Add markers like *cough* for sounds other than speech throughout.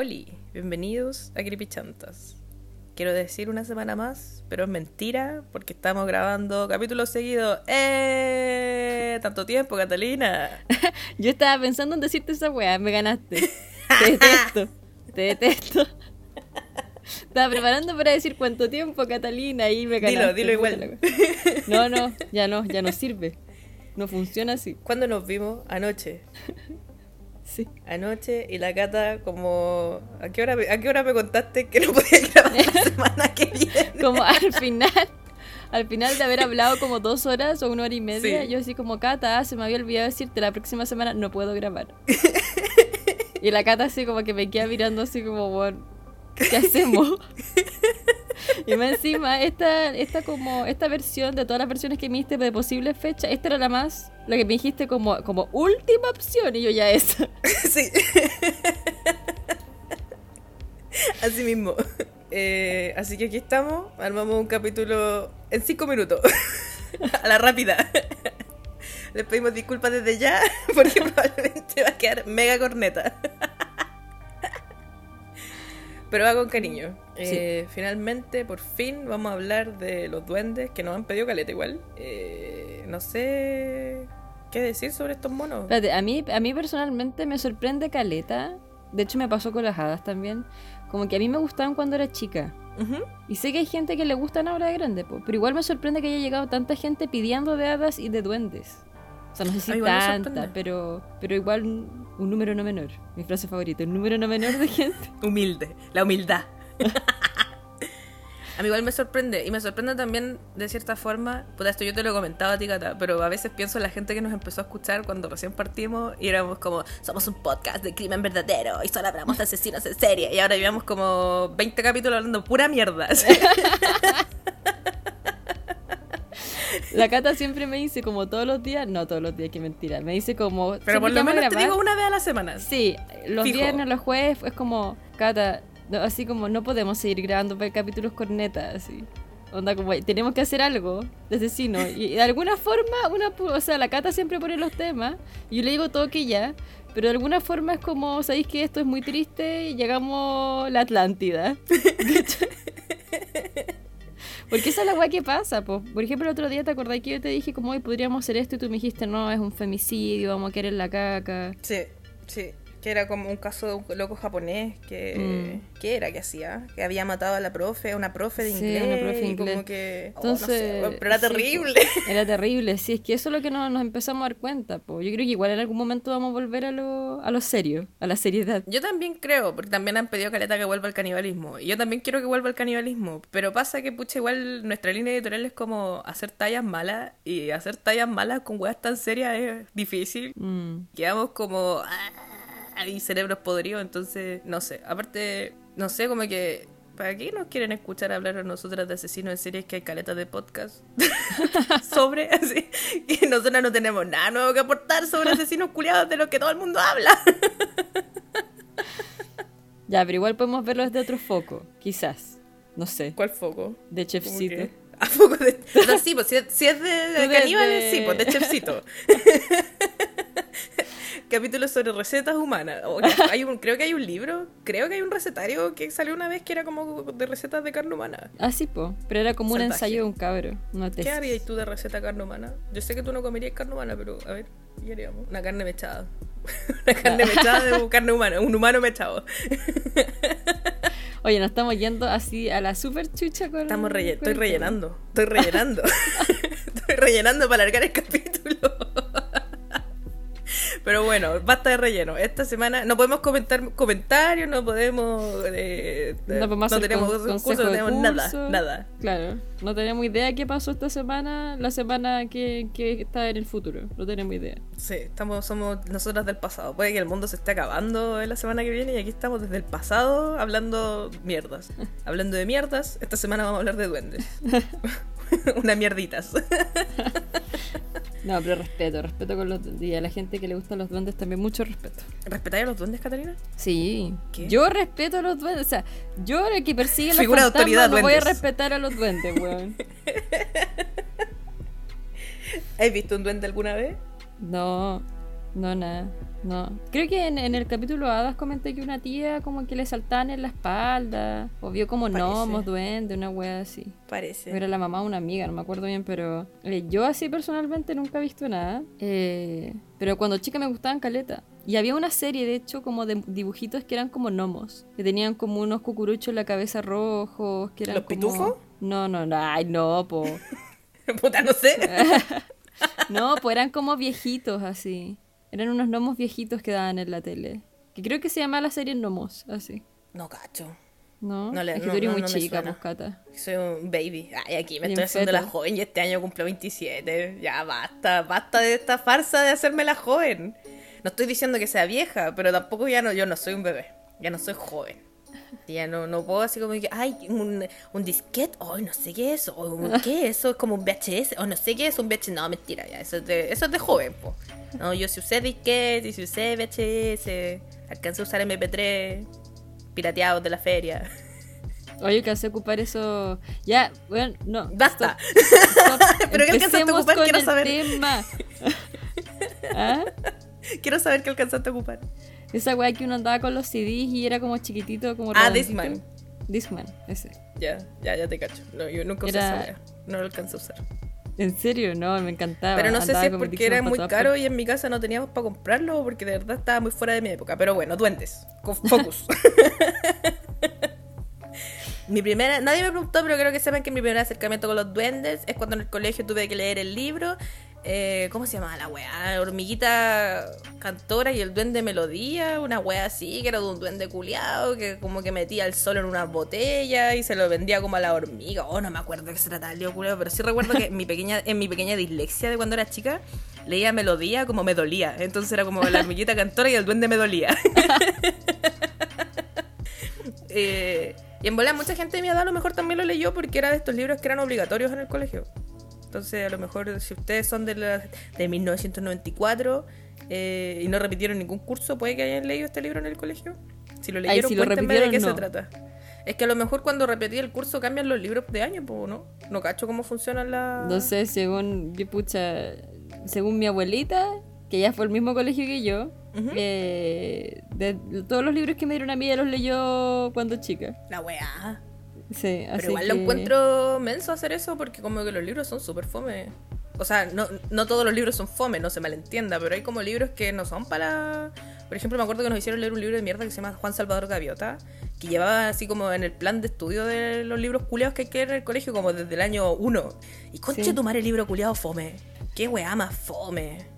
Oli, bienvenidos a Chantas. Quiero decir una semana más, pero es mentira porque estamos grabando capítulos seguidos. ¡Eh! Tanto tiempo, Catalina. *laughs* Yo estaba pensando en decirte esa weá, me ganaste. Te detesto, te detesto. Estaba preparando para decir cuánto tiempo, Catalina, y me ganaste. Dilo, dilo igual. No, no, ya no, ya no sirve. No funciona así. ¿Cuándo nos vimos? Anoche. Sí. Anoche y la Cata como... ¿A qué hora, a qué hora me contaste que no podía grabar la *laughs* semana que viene? Como al final, al final de haber hablado como dos horas o una hora y media, yo así como, Cata, se me había olvidado decirte, la próxima semana no puedo grabar. *laughs* y la Cata así como que me queda mirando así como, bueno, ¿qué hacemos? *laughs* Y más encima, esta, esta como, esta versión de todas las versiones que me diste de posibles fechas, esta era la más, la que me dijiste como, como última opción, y yo ya esa. *laughs* Sí. Así mismo. Eh, así que aquí estamos, armamos un capítulo en cinco minutos. *laughs* A la rápida. Les pedimos disculpas desde ya, *laughs* porque probablemente va a quedar mega corneta. Pero va con cariño. Eh, finalmente, por fin, vamos a hablar de los duendes que nos han pedido caleta igual. Eh, no sé qué decir sobre estos monos. a mí, a mí personalmente me sorprende caleta. De hecho, me pasó con las hadas también. Como que a mí me gustaban cuando era chica. Y sé que hay gente que le gustan ahora de grande, pero igual me sorprende que haya llegado tanta gente pidiendo de hadas y de duendes. O sea, no sé si tanta, pero, pero igual un, número no menor. Mi frase favorita, un número no menor de *laughs* gente. Humilde, la humildad. A mí igual me sorprende, y me sorprende también de cierta forma, pues esto yo te lo he comentado a ti, Cata, pero a veces pienso en la gente que nos empezó a escuchar cuando recién partimos y éramos como, somos un podcast de crimen verdadero y solo hablamos de asesinos en serie, y ahora llevamos como 20 capítulos hablando pura mierda. *laughs* La Cata siempre me dice como todos los días, no todos los días, que mentira, me dice como... Pero por lo menos te digo una vez a la semana. Sí, los viernes, los jueves, es como, Cata, así como no podemos seguir grabando capítulos cornetas, así. Onda como, tenemos que hacer algo de asesino. Y de alguna forma, una, o sea, la Cata siempre pone los temas, y yo le digo todo que ya, pero de alguna forma es como, ¿sabéis que esto es muy triste? Y llegamos a la Atlántida. *laughs* Porque esa es la weá que pasa, po. Por ejemplo, el otro día te acordás que yo te dije como hoy podríamos hacer esto y tú me dijiste, no, es un femicidio, vamos a querer la caca. Sí, sí que era como un caso de un loco japonés que, mm. ¿qué era que hacía? Que había matado a la profe, a una profe de inglés. Una profe de inglés. Como que, oh, Entonces, pero era terrible. Era terrible, sí, es que eso es lo que nos, empezamos a dar cuenta. Po. Yo creo que igual en algún momento vamos a volver a lo, a lo serio, a la seriedad. Yo también creo, porque también han pedido caleta que vuelva al canibalismo. Y yo también quiero que vuelva al canibalismo. Pero pasa que, pucha, igual nuestra línea editorial es como hacer tallas malas. Y hacer tallas malas con weas tan serias es difícil. Mm. Quedamos como... Ah, hay cerebros podridos, entonces, no sé. Aparte, no sé, como que ¿Para qué nos quieren escuchar hablar a nosotras de asesinos en series que hay caletas de podcast *laughs* sobre? *laughs* Así y nosotras no tenemos nada nuevo que aportar sobre asesinos culiados de los que todo el mundo habla. *laughs* ya, pero igual podemos verlo desde otro foco, quizás. No sé. ¿Cuál foco? De Chefcito. ¿A foco de.? sí, pues, si, es, de, de caníbales, sí, pues de Chefcito capítulos sobre recetas humanas. hay un, creo que hay un libro, creo que hay un recetario que salió una vez que era como de recetas de carne humana. Ah, sí, po. pero era como un ensayo de un cabro. ¿Qué harías tú de receta carne humana? Yo sé que tú no comerías carne humana, pero a ver, ¿qué haríamos? Una carne mechada. *laughs* una carne mechada de carne humana, un humano mechado. *laughs* Oye, nos estamos yendo así a la super chucha con. Estamos estoy rellenando. Estoy rellenando. *laughs* estoy rellenando para alargar el capítulo. Pero bueno, basta de relleno. Esta semana no podemos comentar comentarios, no podemos. Eh, no, podemos no tenemos no tenemos nada, nada. Claro, no tenemos idea qué pasó esta semana, la semana que, que está en el futuro. No tenemos idea. Sí, estamos, somos nosotras del pasado. Puede que el mundo se esté acabando en la semana que viene y aquí estamos desde el pasado hablando mierdas. *laughs* hablando de mierdas, esta semana vamos a hablar de duendes. *laughs* *laughs* Una mierditas. No, pero respeto, respeto con los y a la gente que le gustan los duendes también mucho respeto. ¿Respetáis a los duendes, Catalina? Sí. Yo respeto a los duendes, o sea, yo el que persigue la Figura autoridad, no voy a respetar a los duendes, weón. *laughs* ¿Has visto un duende alguna vez? No. No, nada. No. Creo que en, el capítulo Hadas comenté que una tía como que le saltaban en la espalda. O vio como gnomos, duende, una wea así. Parece. Era la mamá de una amiga, no me acuerdo bien, pero eh, yo así personalmente nunca he visto nada. Eh, pero cuando chica me gustaban caleta. Y había una serie, de hecho, como de dibujitos que eran como gnomos. Que tenían como unos cucuruchos en la cabeza rojos. Que eran ¿Los pitufos? No, no, no. Ay, no, po. *laughs* Puta, no sé. *laughs* no, pues eran como viejitos así. Eran unos gnomos viejitos que daban en la tele. Que creo que se llama la serie Gnomos, así. No cacho. No, no le, es que tú eres muy chica, Moscata. Pues, Soy un baby. Ay, aquí me estoy haciendo la joven y este año cumplo 27. Ya basta, basta de esta farsa de hacerme la joven. No estoy diciendo que sea vieja, pero tampoco ya no, yo no soy un bebé. Ya no soy joven. Ya no, no puedo así como que, ay, un, un disquete, oh, no sé qué es, o *laughs* qué es eso, es como un VHS, o no sé qué es un VHS, no, mentira, ya, eso es de, eso es de joven, po. No, yo si usé disquete, y si usé VHS, alcancé a usar MP3, pirateados de la feria. *laughs* Oye, que hace ocupar eso. Ya, bueno, no. Basta. *laughs* Pero ¿qué alcanzaste a ocupar? Quiero saber. Tema. ¿Ah? Quiero saber qué alcanzaste a ocupar. Esa weá que uno andaba con los CDs y era como chiquitito, como. Ah, Discman. Discman, ese. Ya, ya, ya te cacho. No, yo nunca usé esa No lo alcancé a usar. ¿En serio? No, me encantaba. Pero no sé si es porque era muy caro y en mi casa no teníamos para comprarlo o porque de verdad estaba muy fuera de mi época. Pero bueno, duendes. *laughs* Focus. *laughs* mi primera, nadie me preguntó, pero creo que sepan que mi primer acercamiento con los duendes es cuando en el colegio tuve que leer el libro eh, ¿Cómo se llama la weá? Hormiguita cantora y el duende melodía, una weá así, que era de un duende culiado, que como que metía el sol en una botella y se lo vendía como a la hormiga. Oh, no me acuerdo qué se trataba el lío culiado, pero sí recuerdo que en *laughs* mi pequeña, en mi pequeña dislexia de cuando era chica, leía melodía como me dolía. Entonces era como la hormiguita cantora y el duende me dolía. *laughs* eh, y en bola mucha gente de mi edad a lo mejor también lo leyó porque era de estos libros que eran obligatorios en el colegio. Entonces, a lo mejor, si ustedes son de, la, de 1994 eh, y no repitieron ningún curso, puede que hayan leído este libro en el colegio. Si lo leyeron, cuéntenme de qué se trata. Es que a lo mejor cuando repetí el curso cambian los libros de año, ¿no? No cacho cómo funcionan las... No sé, según, pucha, según mi abuelita, que ya fue el mismo colegio que yo, eh, de, todos los libros que me dieron a mí ya los leyó cuando chica. La weá. Sí, Pero igual lo encuentro menso hacer eso porque como que los libros son súper fome. O sea, no, no todos los libros son fome, no se malentienda, pero hay como libros que no son para... Por ejemplo, me acuerdo que nos hicieron leer un libro de mierda que se llama Juan Salvador Gaviota, que llevaba así como en el plan de estudio de los libros culiados que hay que leer en el colegio como desde el año 1. Y conche tu madre el libro culiado fome. Qué weá más fome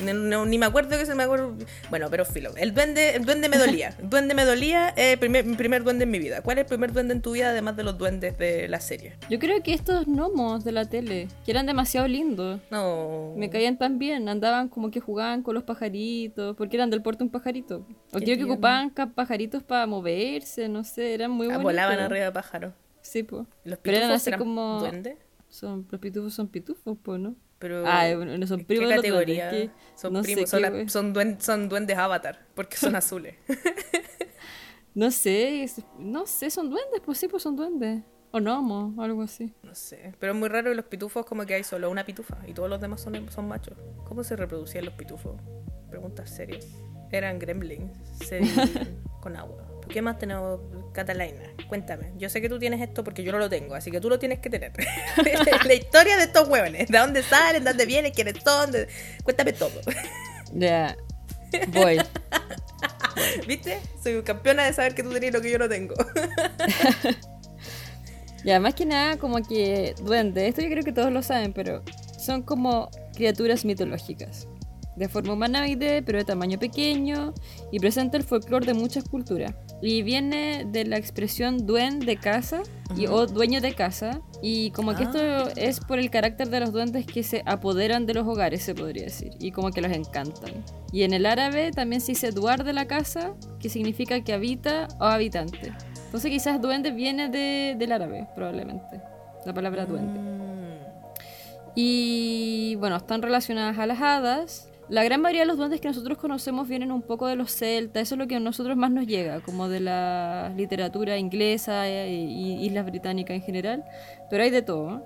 ni me acuerdo que se me acuerdo. Bueno, pero filo. El duende, el duende me dolía. *laughs* El duende me dolía. Eh, primer, mi primer duende en mi vida. ¿Cuál es el primer duende en tu vida además de los duendes de la serie? Yo creo que estos gnomos de la tele, que eran demasiado lindos. No. Me caían tan bien. Andaban como que jugaban con los pajaritos. Porque eran del puerto un pajarito. O creo que ocupaban pajaritos para moverse. No sé, eran muy bonitos. Volaban arriba de pájaros. Sí, pues. ¿Los pitufos eran así como. ¿Duendes? Son, los pitufos son pitufos, pues, ¿no? Pero, ah, no son primos ¿qué categoría? son primos, son, duendes, avatar, porque son *laughs* azules. no sé, no sé, son duendes, pues sí, pues son duendes. O gnomos, algo así. No sé, pero es muy raro que los pitufos como que hay solo una pitufa y todos los demás son, son machos. ¿Cómo se reproducían los pitufos? Preguntas serias. Eran gremlins, se *laughs* con agua. ¿Qué más tenemos, Catalina? Cuéntame. Yo sé que tú tienes esto porque yo no lo tengo, así que tú lo tienes que tener. *laughs* la historia de estos huevones. ¿De dónde salen? ¿De dónde vienen? ¿Quiénes son? Cuéntame todo. Ya. Voy. *laughs* ¿Viste? Soy campeona de saber que tú tenías lo que yo no tengo. *laughs* ya, más que nada, como que duende. Esto yo creo que todos lo saben, pero son como criaturas mitológicas de forma humanoide, pero de tamaño pequeño, y presenta el folclore de muchas culturas. Y viene de la expresión duende de casa y, o dueño de casa, y como que esto ah. es por el carácter de los duendes que se apoderan de los hogares, se podría decir, y como que los encantan. Y en el árabe también se dice duar de la casa, que significa que habita o habitante. Entonces quizás duende viene de, del árabe, probablemente, la palabra duende. Mm. Y bueno, están relacionadas a las hadas, la gran mayoría de los duendes que nosotros conocemos vienen un poco de los celtas, eso es lo que a nosotros más nos llega, como de la literatura inglesa y islas británicas en general, pero hay de todo.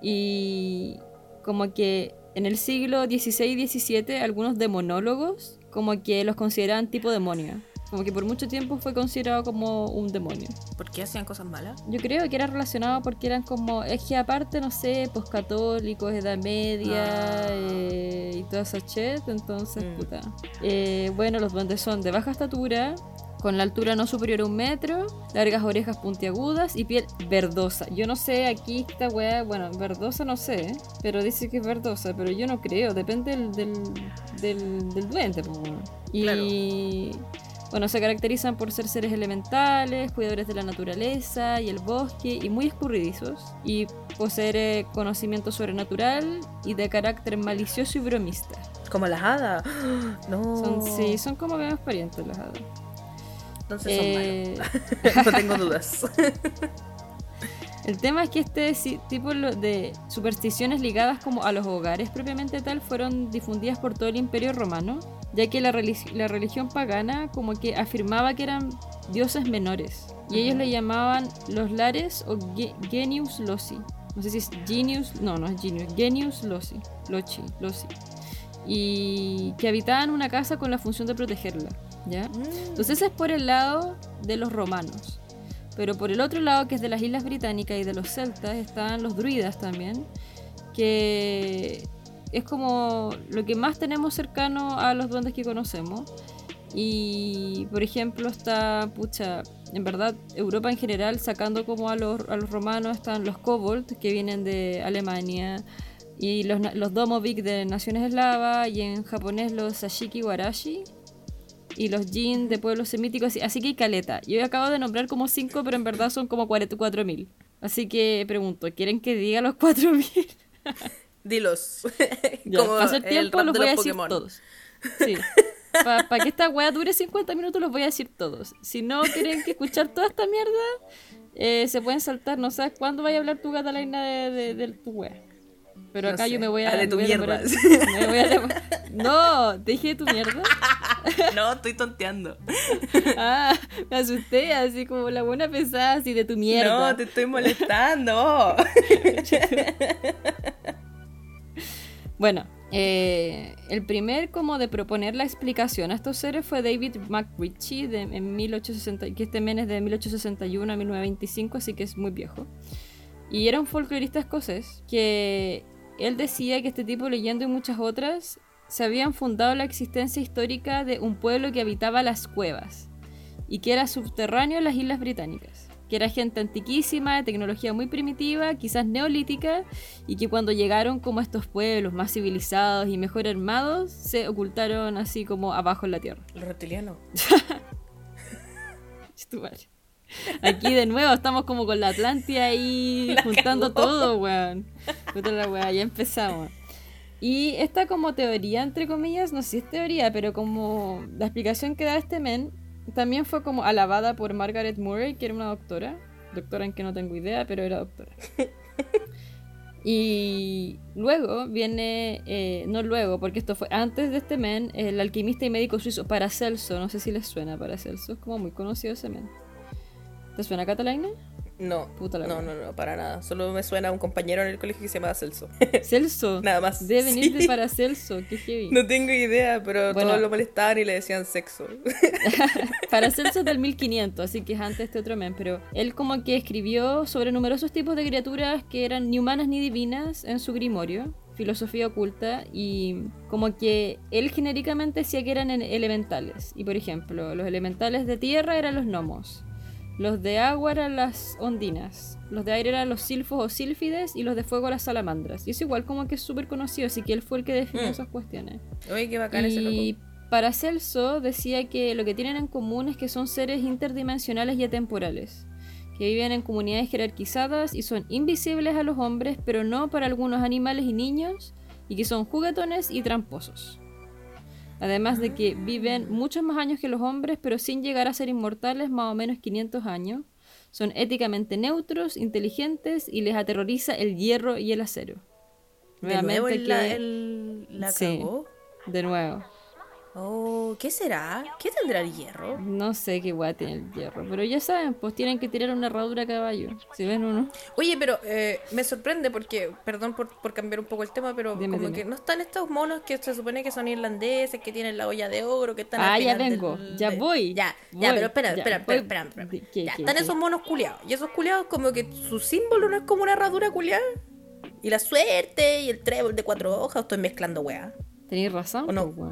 Y como que en el siglo XVI y XVII algunos demonólogos como que los consideraban tipo demonio. Como que por mucho tiempo fue considerado como un demonio. ¿Por qué hacían cosas malas? Yo creo que era relacionado porque eran como, es que aparte, no sé, pues católicos, edad media Ah. eh, y toda esa chet, entonces, Mm. puta. Eh, bueno, los duendes son de baja estatura, con la altura no superior a un metro, largas orejas puntiagudas y piel verdosa. Yo no sé, aquí esta weá, bueno, verdosa no sé, pero dice que es verdosa, pero yo no creo, depende del, del, del, del duende. pues. Y bueno, se caracterizan por ser seres elementales, cuidadores de la naturaleza y el bosque y muy escurridizos y poseer eh, conocimiento sobrenatural y de carácter malicioso y bromista. Como las hadas. *gasps* No. Son, sí, son como menos parientes las hadas. Entonces son Eh, malos. *laughs* *laughs* no tengo dudas. *laughs* El tema es que este tipo de supersticiones ligadas como a los hogares propiamente tal fueron difundidas por todo el imperio romano, ya que la, relig- la religión pagana como que afirmaba que eran dioses menores, y ellos le llamaban los lares o ge- genius loci. No sé si es genius, no, no es genius, genius loci, loci, loci. Y que habitaban una casa con la función de protegerla, ¿ya? Entonces ese es por el lado de los romanos. Pero por el otro lado, que es de las Islas Británicas y de los celtas, están los druidas también, que es como lo que más tenemos cercano a los duendes que conocemos. Y, por ejemplo, está, pucha, en verdad, Europa en general, sacando como a los, a los romanos, están los kobold, que vienen de Alemania, y los, los domovic de naciones eslavas, y en japonés los sashiki warashi, y los jin de pueblos semíticos, así- que hay caleta. Yo acabo de nombrar como 5, pero en verdad son como 44.000. Así que pregunto, ¿quieren que diga los 4.000? *laughs* Dilos. *laughs* Ya, Como para hacer el tiempo los voy a decir Pokémon. todos. *laughs* Sí. Para que esta weá dure 50 minutos los voy a decir todos. Si no quieren que escuchar toda esta mierda, eh, se pueden saltar. No sabes cuándo vaya a hablar tu Catalina de, de, de tu weá. Pero No acá sé. yo me voy a... Ah, de tu a mierda. *laughs* me voy a No, te dije de tu mierda. *laughs* No, estoy tonteando. *laughs* Ah, me asusté, así como la buena pesada, así de tu mierda. No, te estoy molestando. Bueno, eh, el primer como de proponer la explicación a estos seres fue David McRitchie de, en 1860, que este men es de 1861 a 1925, así que es muy viejo. Y era un folclorista escocés que él decía que este tipo leyendo y muchas otras se habían fundado la existencia histórica de un pueblo que habitaba las cuevas y que era subterráneo en las Islas Británicas. Que era gente antiquísima, de tecnología muy primitiva, quizás neolítica, y que cuando llegaron como a estos pueblos más civilizados y mejor armados, se ocultaron así como abajo en la tierra. Los reptilianos. *laughs* Tu madre. *laughs* Aquí de nuevo estamos como con la Atlántida ahí *laughs* La juntando cagó. todo, weón. La weá, ya empezamos. Y esta como teoría, entre comillas, no sé si es teoría, pero como la explicación que da este men, también fue como alabada por Margaret Murray, que era una doctora. Doctora en que no tengo idea, pero era doctora. *laughs* Y luego viene, eh, no luego, porque esto fue antes de este men, el alquimista y médico suizo Paracelso. No sé si les suena Paracelso, es como muy conocido ese men. ¿Te suena Catalina? No, Puta la no, no, no, para nada. Solo me suena a un compañero en el colegio que se llama Celso. *laughs* Celso. Nada más. Debe venir Sí. de Paracelso, qué heavy. No tengo idea, pero Bueno. todos lo molestaban y le decían sexo. *laughs* Paracelso *laughs* es del 1500, así que es antes de este otro men, pero él como que escribió sobre numerosos tipos de criaturas que eran ni humanas ni divinas en su grimorio, filosofía oculta, y como que él genéricamente decía que eran en- elementales. Y por ejemplo, los elementales de tierra eran los gnomos, los de agua eran las ondinas, los de aire eran los silfos o sílfides y los de fuego las salamandras. Y es igual como que es súper conocido, así que él fue el que definió Mm. esas cuestiones. Oye, qué bacán ese Y loco. Paracelso decía que lo que tienen en común es que son seres interdimensionales y atemporales, que viven en comunidades jerarquizadas y son invisibles a los hombres, pero no para algunos animales y niños, y que son juguetones y tramposos. Además de que viven muchos más años que los hombres, pero sin llegar a ser inmortales, más o menos 500 años. Son éticamente neutros, inteligentes y les aterroriza el hierro y el acero. De nuevo Nuevamente él la, que- la Sí. cagó. de nuevo. Oh, ¿qué será? ¿Qué tendrá el hierro? No sé qué guay tiene el hierro, pero ya saben, pues tienen que tirar una herradura a caballo, si ven uno. Oye, pero eh, me sorprende porque, perdón por, por, cambiar un poco el tema, pero como que no están estos monos que se supone que son irlandeses, que tienen la olla de oro, que están... Ah, ya vengo, ya voy. Ya, ya, pero espera, espera, espera, espera, ya, están esos monos culiados, y esos culiados como que su símbolo no es como una herradura culiada. Y la suerte y el trébol de cuatro hojas, estoy mezclando weá. Tenéis razón, ¿O no? pues,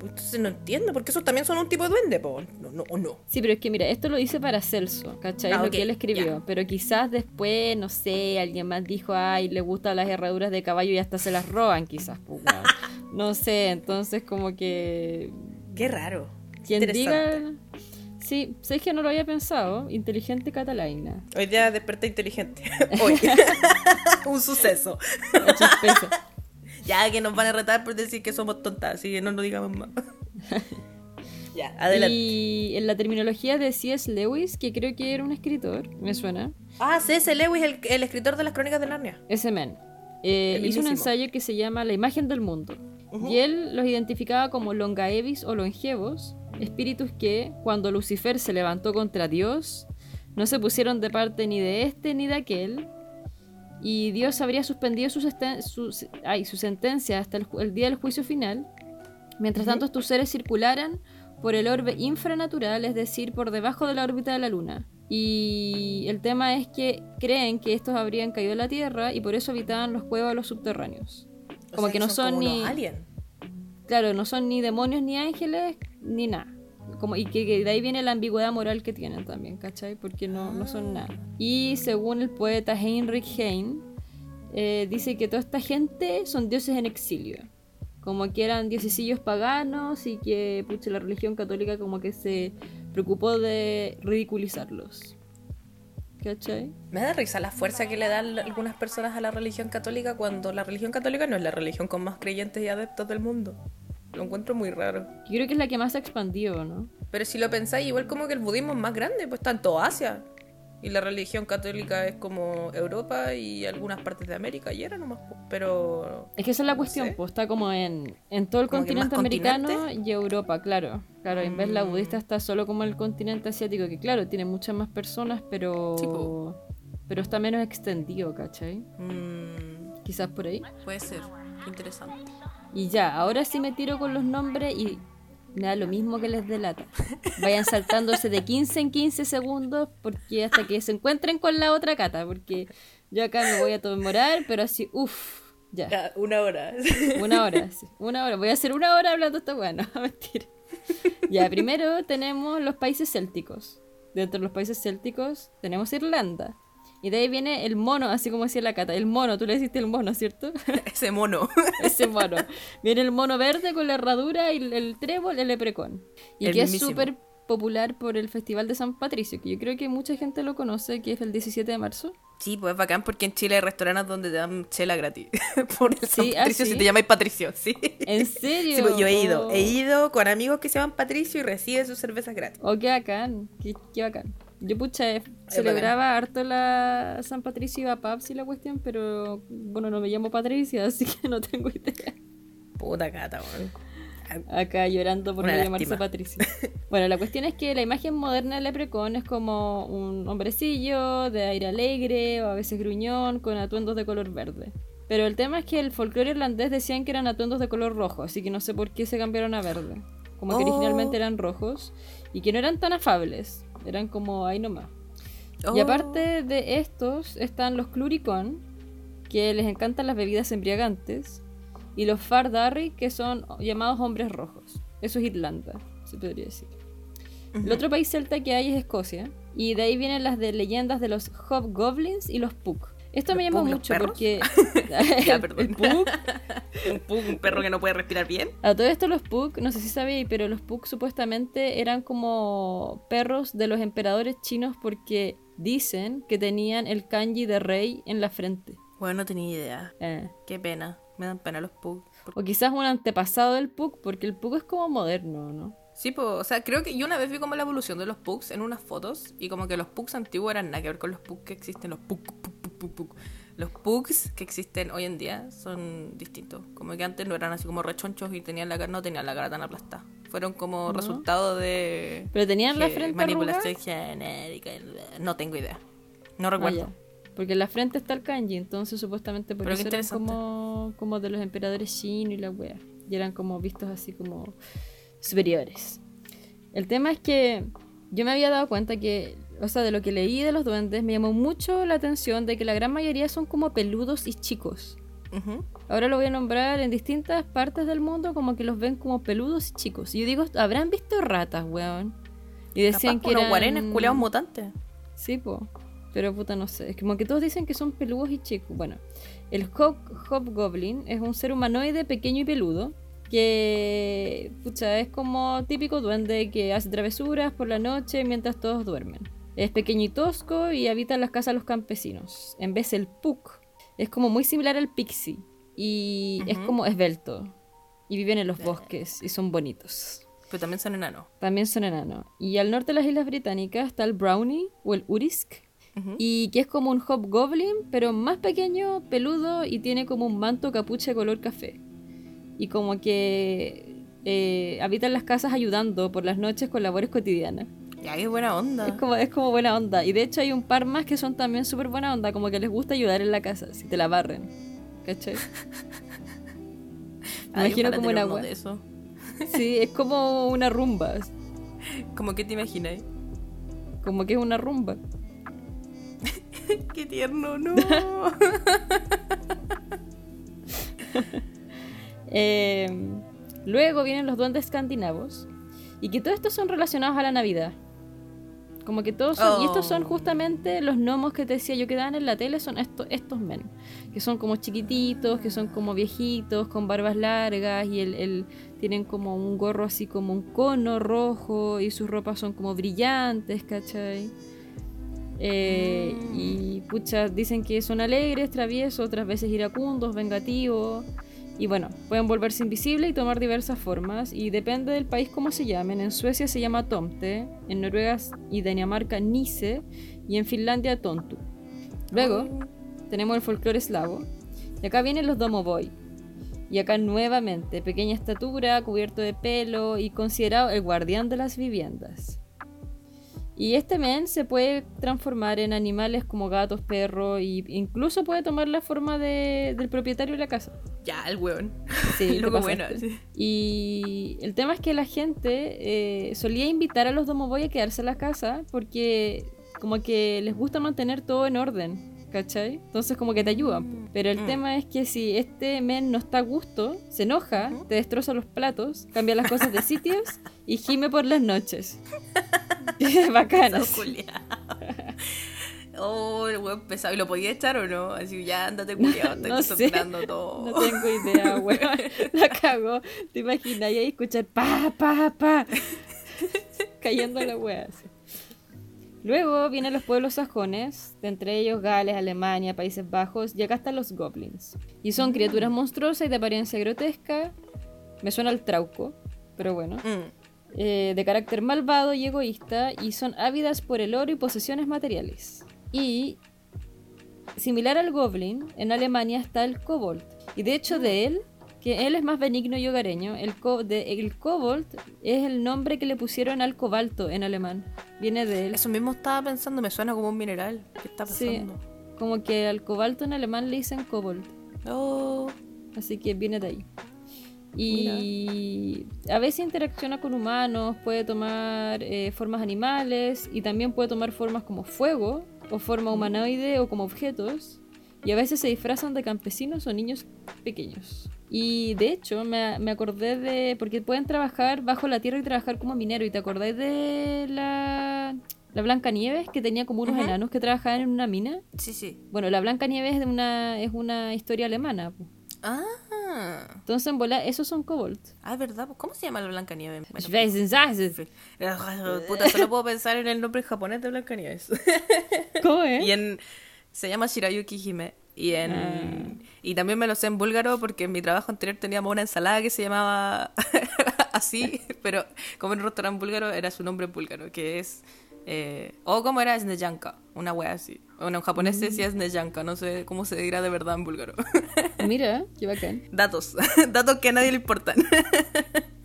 entonces no entiendo, porque esos también son un tipo de duende, po. No, no, ¿o no? Sí, pero es que mira, esto lo dice para Celso, ¿cachai? Ah, lo que él escribió. Pero quizás después, no sé, alguien más dijo, ay, le gustan las herraduras de caballo y hasta se las roban, quizás, pues, *laughs* No sé, entonces como que. Qué raro. Quien diga. Sí, sabes que no lo había pensado. Inteligente Catalina. Hoy día desperté inteligente. *laughs* Hoy. *laughs* un suceso. Ya que nos van a retar por decir que somos tontas, así que no nos digamos más. *laughs* ya, *laughs* adelante. Y en la terminología de C.S. Lewis, que creo que era un escritor, me suena. Ah, C.S. Lewis, el, escritor de las crónicas de Narnia. Ese men. Eh, hizo un ensayo que se llama La imagen del mundo. Y él los identificaba como longaevis o longevos, espíritus que, cuando Lucifer se levantó contra Dios, no se pusieron de parte ni de este ni de aquel, y Dios habría suspendido su, su sentencia hasta el, día del juicio final. Mientras tanto, estos seres circularan por el orbe infranatural, es decir, por debajo de la órbita de la Luna. Y el tema es que creen que estos habrían caído a la Tierra y por eso habitaban los cuevas o los subterráneos. Como que no son, ni. Claro, no son ni demonios ni ángeles ni nada. Como, y que, de ahí viene la ambigüedad moral que tienen también, ¿cachai? Porque no, no son nada. Y según el poeta Heinrich Heine, eh, dice que toda esta gente son dioses en exilio. Como que eran diosesillos paganos y que pucha, la religión católica como que se preocupó de ridiculizarlos. ¿Cachai? Me da risa la fuerza que le dan algunas personas a la religión católica cuando la religión católica no es la religión con más creyentes y adeptos del mundo. Lo encuentro muy raro. Yo creo que es la que más ha expandido, ¿no? Pero si lo pensáis, igual como que el budismo es más grande, pues está en toda Asia. Y la religión católica es como Europa y algunas partes de América, y era nomás, pues, pero... Es que esa es la cuestión, pues está como en, en todo el continente americano y Europa, claro. Claro, en vez la mm. budista está solo como el continente asiático, que claro, tiene muchas más personas, pero... pero está menos extendido, ¿cachai? Mm. Quizás por ahí. Puede ser, interesante. Y ya, ahora sí me tiro con los nombres y me da lo mismo que les delata. Vayan saltándose de 15 en 15 segundos porque hasta que se encuentren con la otra cata, porque yo acá me voy a demorar, pero así, uff, ya. Una hora. Una hora, sí. Una hora. Voy a hacer una hora hablando esto, bueno, *laughs* mentira. Ya, primero tenemos los países célticos. Dentro de los países célticos tenemos Irlanda. Y de ahí viene el mono, así como decía la cata. El mono, tú le deciste el mono, ¿cierto? *laughs* Ese mono. *laughs* Ese mono. Viene el mono verde con la herradura y el, trébol, el leprecón. Y que es súper popular por el Festival de San Patricio, que yo creo que mucha gente lo conoce, que es el 17 de marzo. Sí, pues es bacán porque en Chile hay restaurantes donde te dan chela gratis. *laughs* por el San ah, Patricio si te llamáis Patricio, sí. ¿En serio? Sí, pues yo he ido. He ido con amigos que se llaman Patricio y reciben sus cervezas gratis. Oh, qué bacán. Qué, qué bacán. Yo, pucha, celebraba harto la San Patricio y iba a Paps y la cuestión, pero bueno, no me llamo Patricia, *laughs* así que no tengo idea. Puta cata, Acá llorando por no llamarse Patricia. Bueno, la cuestión es que la imagen moderna del leprecon es como un hombrecillo de aire alegre o a veces gruñón con atuendos de color verde. Pero el tema es que el folclore irlandés decían que eran atuendos de color rojo, así que no sé por qué se cambiaron a verde. Como que originalmente oh. eran rojos y que no eran tan afables. Eran como ahí nomás. Y aparte oh. de estos están los Cluricon, que les encantan las bebidas embriagantes, y los Fardarri, que son llamados hombres rojos. Eso es Irlanda, se podría decir. El otro país celta que hay es Escocia, y de ahí vienen las de leyendas de los Hobgoblins y los Puck. Esto me llama mucho porque. *laughs* ya, perdón. un pug, un perro que no puede respirar bien. A todo esto, los pug, no sé si sabéis, pero los pug supuestamente eran como perros de los emperadores chinos porque dicen que tenían el kanji de rey en la frente. Bueno, no tenía idea. Eh. Qué pena. Me dan pena los pug. O quizás un antepasado del pug, porque el pug es como moderno, ¿no? Sí, pues, o sea, creo que yo una vez vi como la evolución de los pugs en unas fotos y como que los pugs antiguos eran nada que ver con los pugs que existen, los Los pugs que existen hoy en día son distintos. Como que antes no eran así como rechonchos y tenían la cara, no tenían la cara tan aplastada. Fueron como resultado de. Pero tenían la frente Manipulación genérica. No tengo idea. No recuerdo. Ah, porque en la frente está el kanji, entonces supuestamente por eso eran como, como de los emperadores chinos y la wea. Y eran como vistos así como superiores. El tema es que yo me había dado cuenta que, o sea, de lo que leí de los duendes, me llamó mucho la atención de que la gran mayoría son como peludos y chicos. Ahora lo voy a nombrar en distintas partes del mundo como que los ven como peludos y chicos. Y yo digo, ¿habrán visto ratas, weón? Y decían que eran... guarenes culeados mutantes. Sí, po. Pero puta, no sé. Es como que todos dicen que son peludos y chicos. Bueno, el Hobgoblin es un ser humanoide pequeño y peludo que pucha, es como típico duende que hace travesuras por la noche mientras todos duermen. Es pequeño y tosco y habita en las casas de los campesinos. En vez el Puck es como muy similar al Pixie y es como esbelto y viven en los bosques y son bonitos. Pero también son enanos. También son enanos. Y al norte de las Islas Británicas está el Brownie o el Urisk. Y que es como un hobgoblin, pero más pequeño, peludo y tiene como un manto capucha color café y como que eh, habitan las casas ayudando por las noches con labores cotidianas. Ya, es buena onda. Es como, es como buena onda. Y de hecho hay un par más que son también súper buena onda, como que les gusta ayudar en la casa, si te la barren. ¿Cachai? *laughs* Me imagino como una agua. Eso. Sí, es como una rumba. *laughs* ¿Cómo que te imaginas? Como que es una rumba. *laughs* Qué tierno, no. Em, luego vienen los duendes escandinavos. Y que todos estos son relacionados a la Navidad. Como que todos son, Y estos son oh. justamente los gnomos que te decía yo que dan en la tele, son estos, estos men. Que son como chiquititos, que son como viejitos, con barbas largas. Y el, tienen como un gorro así como un cono rojo. Y sus ropas son como brillantes, ¿cachai? Eh, mm. y pucha, dicen que son alegres, traviesos, otras veces iracundos, vengativos. Y bueno, pueden volverse invisibles y tomar diversas formas y depende del país cómo se llamen. En Suecia se llama Tomte, en Noruega y Dinamarca Nise y en Finlandia Tontu. Luego tenemos el folclore eslavo y acá vienen los Domovoy. Y acá nuevamente, pequeña estatura, cubierto de pelo y considerado el guardián de las viviendas. Y este men se puede transformar en animales como gatos, perros e incluso puede tomar la forma del propietario de la casa. Ya, el weón. Sí, *laughs* lo bueno. Y el tema es que la gente eh, solía invitar a los Domovoy a quedarse en la casa porque como que les gusta mantener todo en orden. ¿Cachai? Entonces como que te ayudan. Mm. Pero el mm. tema es que si este men no está a gusto, se enoja, te destroza los platos, cambia las cosas de sitios y gime por las noches. *laughs* Bacana. Oh, el weón pesado. ¿Y lo podía echar o no? Así, ya andate culiado, *laughs* no, no sé. todo. *laughs* No tengo idea, weón. La cago. ¿Te imaginas? Y ahí escuchar pa, pa, pa. Cayendo la wea. Luego vienen los pueblos sajones, de entre ellos Gales, Alemania, Países Bajos, y acá están los goblins. Y son criaturas monstruosas y de apariencia grotesca. Me suena al trauco, pero bueno. Mm. Eh, de carácter malvado y egoísta, y son ávidas por el oro y posesiones materiales. Y, similar al goblin, en Alemania está el kobold. Y de hecho de él que él es más benigno y hogareño. El, co de, el kobold es el nombre que le pusieron al cobalto en alemán. Viene de él. Eso mismo estaba pensando, me suena como un mineral. ¿Qué está pasando? Sí, como que al cobalto en alemán le dicen kobold. Oh. Así que viene de ahí. Y a veces interacciona con humanos, puede tomar eh, formas animales y también puede tomar formas como fuego o forma humanoide o como objetos. Y a veces se disfrazan de campesinos o niños pequeños. Y de hecho, me, me, acordé de. Porque pueden trabajar bajo la tierra y trabajar como minero. ¿Y te acordáis de la. La Blanca Nieves, que tenía como unos enanos que trabajaban en una mina? Sí, sí. Bueno, la Blanca Nieves es, de una, es una historia alemana. Ah. Entonces, en bola, esos son kobold. Ah, ¿verdad? ¿Cómo se llama la Blanca Nieves? Bueno, *laughs* Puta, solo puedo pensar en el nombre japonés de Blanca Nieves. ¿Cómo es? *laughs* Y en. Se llama Shirayuki Hime. Y, en, ah. y también me lo sé en búlgaro porque en mi trabajo anterior teníamos una ensalada que se llamaba *laughs* así, *laughs* pero como en un restaurante búlgaro era su nombre búlgaro, que es... Eh, o como era Snejanka, una wea así. Bueno, en japonés decía mm. Snejanka, no sé cómo se dirá de verdad en búlgaro. *laughs* Mira, qué bacán. Datos, datos que a nadie le importan.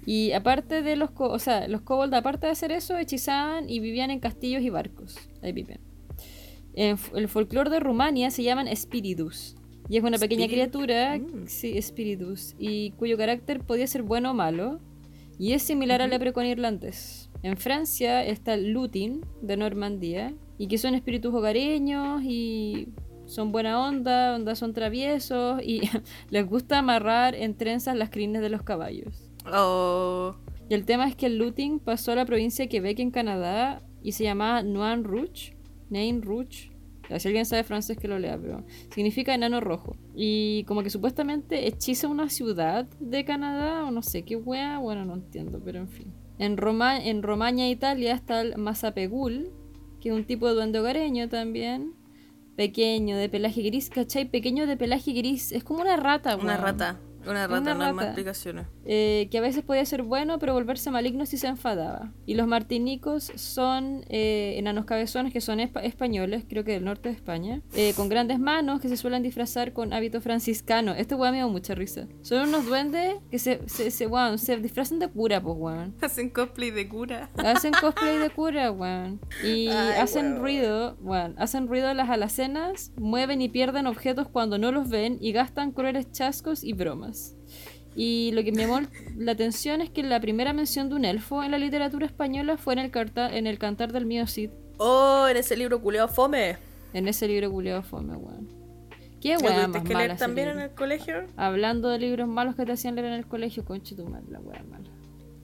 Y aparte de los, o sea, los kobolds, aparte de hacer eso, hechizaban y vivían en castillos y barcos. Ahí viven. En el folclore de Rumania se llaman espíritus. Y es una pequeña criatura, mm. sí, espíritus, y cuyo carácter podía ser bueno o malo. Y es similar al leprecon irlandés. En Francia está el Lutin, de Normandía, y que son espíritus hogareños y son buena onda, onda son traviesos y *laughs* les gusta amarrar en trenzas las crines de los caballos. Oh. Y el tema es que el looting pasó a la provincia de Quebec en Canadá y se llamaba Noan Rouge, Nain Rouge. Si alguien sabe francés que lo lea, pero significa enano rojo. Y como que supuestamente hechiza una ciudad de Canadá, o no sé qué wea, bueno, no entiendo, pero en fin. En, Roma en Romaña, Italia, está el Mazapegul, que es un tipo de duende hogareño también. Pequeño, de pelaje gris, ¿cachai? Pequeño de pelaje gris. Es como una rata, Una rata. Una rata, no hay más explicaciones. Eh, que a veces podía ser bueno, pero volverse maligno si se enfadaba. Y los martinicos son eh, enanos cabezones que son españoles, creo que del norte de España, eh, con grandes manos que se suelen disfrazar con hábito franciscano. Este weón me da mucha risa. Son unos duendes que se, se, se, se disfrazan de cura, pues weón. *laughs* Hacen cosplay de cura. Hacen *laughs* cosplay de cura, weón. Y hacen ruido, weón. Hacen ruido las alacenas, mueven y pierden objetos cuando no los ven y gastan crueles chascos y bromas. Y lo que me llamó la atención es que la primera mención de un elfo en la literatura española fue en el, en el Cantar del Mío Cid. Oh, en ese libro culeado fome. En ese libro culeado fome, weón. ¿Qué weón más que leer también en el colegio? Hablando de libros malos que te hacían leer en el colegio, conche tu madre, la weá mala.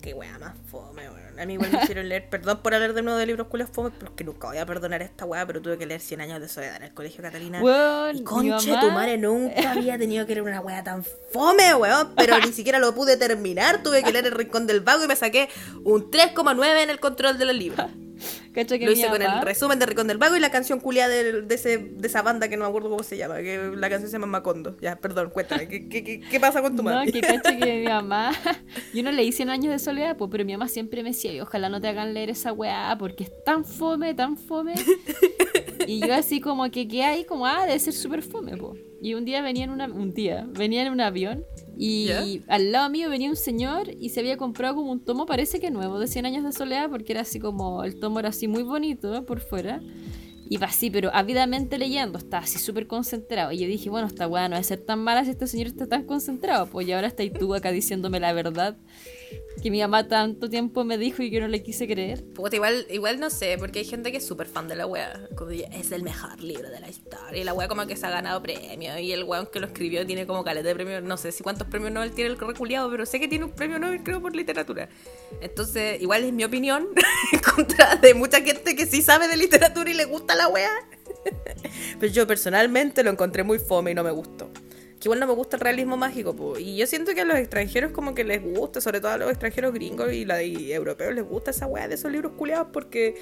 Qué weá más fome, weón. A mí igual me *laughs* hicieron leer, perdón por hablar de nuevo de libros culios fome, pero es que nunca voy a perdonar a esta weá, pero tuve que leer 100 años de soledad en el colegio Catalina. y conche, tu madre nunca *laughs* había tenido que leer una weá tan fome, weón, pero ni siquiera lo pude terminar. Tuve que leer El Rincón del Vago y me saqué un 3,9 en el control de los libros. Lo hice con el resumen de Ricón del Vago y la canción culia de, ese, de esa banda que no me acuerdo cómo se llama, que la canción se llama Macondo. Ya, perdón, cuéntame, ¿qué, qué, qué pasa con tu madre? No, que cacho que mi *laughs* mamá, yo no leí 100 años de soledad, pues, pero mi mamá siempre me decía, ojalá no te hagan leer esa weá, porque es tan fome, tan fome. y yo así como que quedé ahí como, ah, debe ser súper fome, pues. Y un día venía en una, un día, venía en un avión y al lado mío venía un señor y se había comprado como un tomo, parece que nuevo, de 100 años de soledad, porque era así como, el tomo era así muy bonito por fuera. Y va así, pero ávidamente leyendo, estaba así súper concentrado. Y yo dije, bueno, esta weá no debe ser tan mala si este señor está tan concentrado. Pues y ahora está tú acá diciéndome la verdad que mi mamá tanto tiempo me dijo y que no le quise creer. Puta, igual, igual no sé, porque hay gente que es súper fan de la wea. Como es el mejor libro de la historia. Y la wea como que se ha ganado premios. Y el weón que lo escribió tiene como caleta de premios. No sé si cuántos premios Nobel tiene el reculiado, pero sé que tiene un premio Nobel, creo, por literatura. Entonces, igual es mi opinión. *laughs* contra de mucha gente que sí sabe de literatura y le gusta la wea. *laughs* pero yo personalmente lo encontré muy fome y no me gustó que igual no me gusta el realismo mágico, y yo siento que a los extranjeros como que les gusta, sobre todo a los extranjeros gringos y, la, europeos les gusta esa weá de esos libros culiados porque,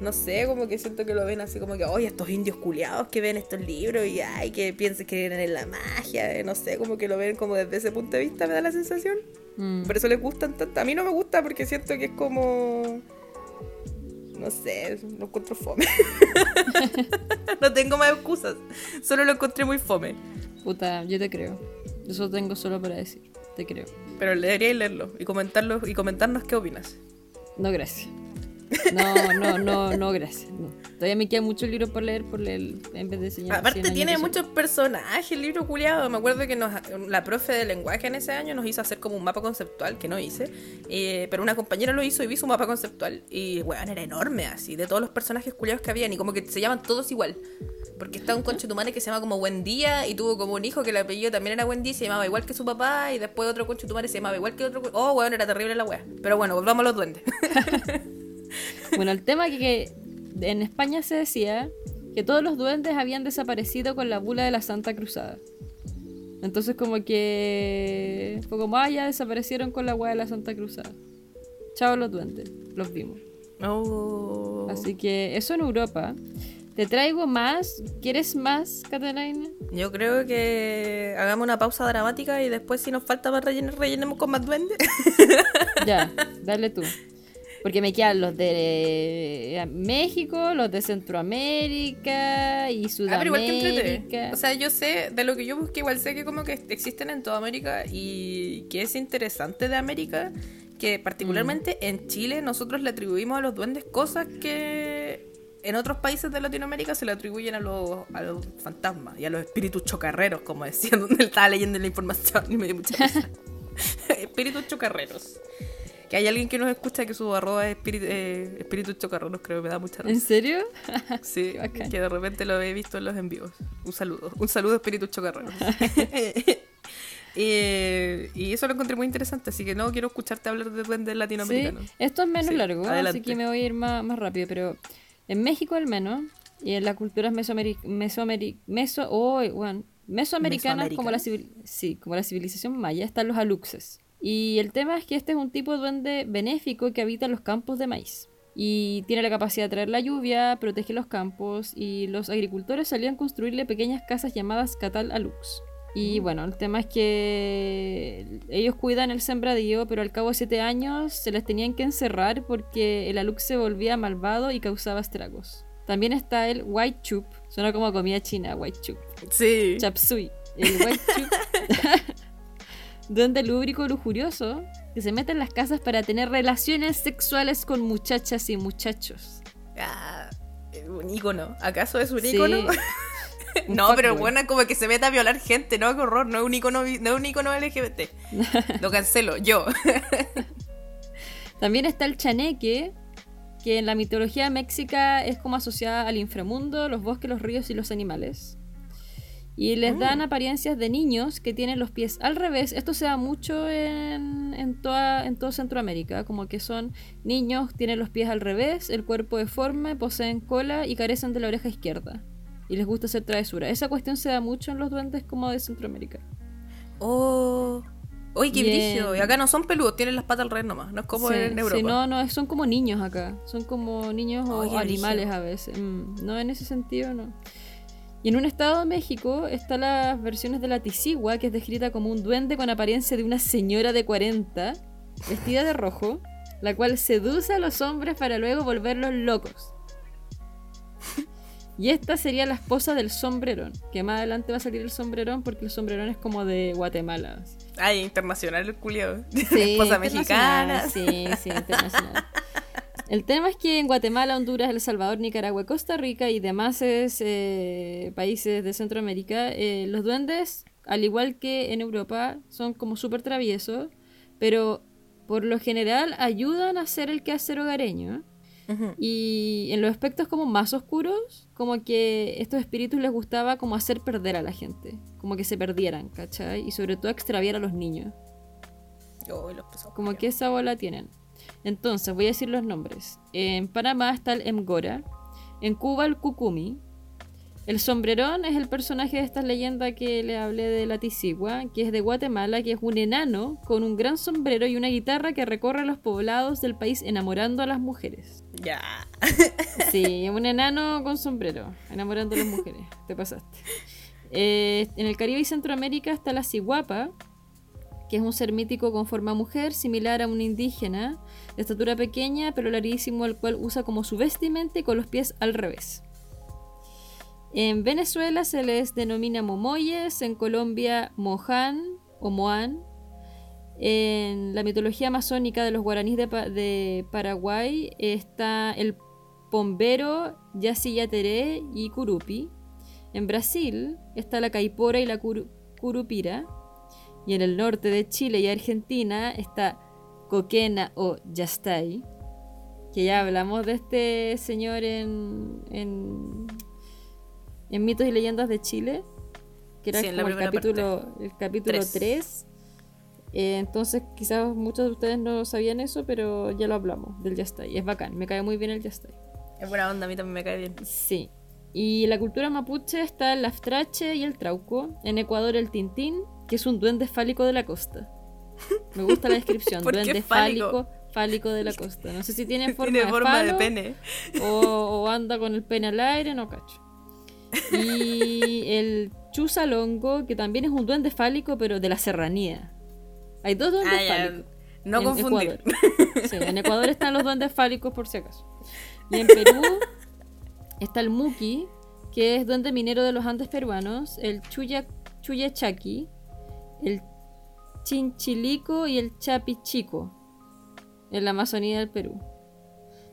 no sé, como que siento que lo ven así como que, oye, estos indios culiados que ven estos libros y ay, que piensen que creen en la magia, no sé, como que lo ven como desde ese punto de vista, me da la sensación. Mm. Por eso les gustan tanto. A mí no me gusta porque siento que es como... No sé, lo encuentro fome. *laughs* no tengo más excusas. Solo lo encontré muy fome. Puta, yo te creo. Eso tengo solo para decir. Te creo. Pero leería y leerlo y comentarlo y comentarnos qué opinas. No, gracias. No, no, no, no, gracias. Todavía me queda mucho libro por leer, por leer en vez de enseñar. Aparte tiene muchos personajes, el libro culiado. Me acuerdo que nos, la profe de lenguaje en ese año nos hizo hacer como un mapa conceptual, que no hice. Eh, pero una compañera lo hizo y vi su mapa conceptual. Y, weón, era enorme así, de todos los personajes culiados que habían. Y como que se llaman todos igual. Porque está un conche que se llama como Buen Día y tuvo como un hijo que el apellido también era Buen Día y se llamaba igual que su papá. Y después otro conche se llamaba igual que otro. Oh, weón, era terrible la wea. Pero bueno, volvamos a los duendes. *laughs* bueno, el tema que, que en España se decía que todos los duendes habían desaparecido con la bula de la Santa Cruzada. Entonces como que fue como, ah, ya desaparecieron con la wea de la Santa Cruzada. Chao los duendes, los vimos. Oh. Así que eso en Europa. Te traigo más. ¿Quieres más, Catalina? Yo creo que hagamos una pausa dramática y después si nos falta más rellenar, rellenemos con más duendes. *laughs* ya, dale tú. Porque me quedan los de eh, México, los de Centroamérica y Sudamérica. Ah, pero igual que O sea, yo sé, de lo que yo busqué, igual sé que como que existen en toda América y que es interesante de América que particularmente en Chile nosotros le atribuimos a los duendes cosas que en otros países de Latinoamérica se le atribuyen a los, a los fantasmas y a los espíritus chocarreros, como decían *laughs* donde estaba leyendo la información y me dio mucha risa. *laughs* espíritus chocarreros. Que hay alguien que nos escucha que su arroba es espíritu, eh, espíritus chocarreros, creo que me da mucha risa. ¿En serio? *laughs* Sí, que de repente lo he visto en los envíos. Un saludo, un saludo espíritus chocarreros. *laughs* *laughs* y eso lo encontré muy interesante, así que no quiero escucharte hablar de duendes latinoamericanos. Sí, esto es menos largo, así que me voy a ir más, más rápido, pero en México al menos, y en las culturas mesoamericanas, oh, bueno, mesoamericanas como la, sí, como la civilización maya, están los aluxes. Y el tema es que este es un tipo de duende benéfico que habita en los campos de maíz. Y tiene la capacidad de traer la lluvia, protege los campos y los agricultores salían a construirle pequeñas casas llamadas catal alux. Y bueno, el tema es que ellos cuidan el sembradío, pero al cabo de siete años se les tenían que encerrar porque el alux se volvía malvado y causaba estragos. También está el white chup, suena como comida china, white chup. Sí. Chapsui. El white chup. *laughs* Duende lúbrico lujurioso que se mete en las casas para tener relaciones sexuales con muchachas y muchachos. Ah, un ícono. ¿Acaso es un ícono? *laughs* no, pero bueno, como que se mete a violar gente, ¿no? Qué horror, no es un icono, no es un icono LGBT. *laughs* Lo cancelo, yo. *laughs* También está el chaneque, que en la mitología mexica es como asociada al inframundo, los bosques, los ríos y los animales. Y les mm. dan apariencias de niños que tienen los pies al revés. Esto se da mucho en, en, toda, en todo Centroamérica. Como que son niños, tienen los pies al revés, el cuerpo deforme, poseen cola y carecen de la oreja izquierda y les gusta hacer travesura. Esa cuestión se da mucho en los duendes como de Centroamérica. Oh. Uy, qué brillo. Y acá no son peludos, tienen las patas al revés nomás. No es como en Europa. Sí, no, no, son como niños acá. Son como niños o animales a veces. Mm, no, en ese sentido, no. Y en un estado de México están las versiones de la Tisigua, que es descrita como un duende con apariencia de una señora de 40, vestida de rojo, la cual seduce a los hombres para luego volverlos locos. *laughs* Y esta sería la esposa del sombrerón, que más adelante va a salir el sombrerón porque el sombrerón es como de Guatemala. Ay, internacional el culiado. *laughs* esposa mexicana. Sí, sí, internacional. *laughs* El tema es que en Guatemala, Honduras, El Salvador, Nicaragua, Costa Rica y demás eh, países de Centroamérica, eh, los duendes, al igual que en Europa, son como súper traviesos, pero por lo general ayudan a hacer el quehacer hogareño. Y en los aspectos como más oscuros, como que estos espíritus les gustaba como hacer perder a la gente, como que se perdieran, ¿cachai? Y sobre todo extraviar a los niños. como que esa bola tienen. Entonces, voy a decir los nombres. En Panamá está el Mgora, en Cuba el Kukumi, el sombrerón es el personaje de esta leyenda que le hablé de la Tisigua, que es de Guatemala, que es un enano con un gran sombrero y una guitarra que recorre los poblados del país enamorando a las mujeres. Ya. *laughs* Sí, un enano con sombrero, enamorando a las mujeres. Te pasaste. Eh, en el Caribe y Centroamérica está la ciguapa, que es un ser mítico con forma mujer, similar a un indígena, de estatura pequeña pero larguísimo, el cual usa como su vestimenta y con los pies al revés. En Venezuela se les denomina momoyes, en Colombia mojan o moan. En la mitología amazónica de los guaraníes de, Paraguay está el pombero, yaciyateré y curupi. En Brasil está la caipora y la curupira. Y en el norte de Chile y Argentina está coquena o yastay. Que ya hablamos de este señor en en Mitos y Leyendas de Chile, que era como el capítulo, el capítulo 3. Eh, entonces, quizás muchos de ustedes no sabían eso, pero ya lo hablamos del Yastay. Es bacán, me cae muy bien el Yastay. Es buena onda, a mí también me cae bien. Sí. Y la cultura mapuche está el Laftrache y el Trauco. En Ecuador, el Tintín, que es un duende fálico de la costa. Me gusta la descripción. *laughs* duende fálico? fálico de la costa. No sé si tiene *laughs* forma, de, pene. O, o, anda con el pene al aire, no cacho. Y el Chusalongo, que también es un duende fálico, pero de la serranía. Hay dos duendes ah, fálicos. No confundir. en Ecuador están los duendes fálicos, por si acaso. Y en *laughs* Perú está el Muki, que es duende minero de los Andes peruanos, el Chuya, Chuyachaki, el Chinchilico y el Chapichico. En la Amazonía del Perú.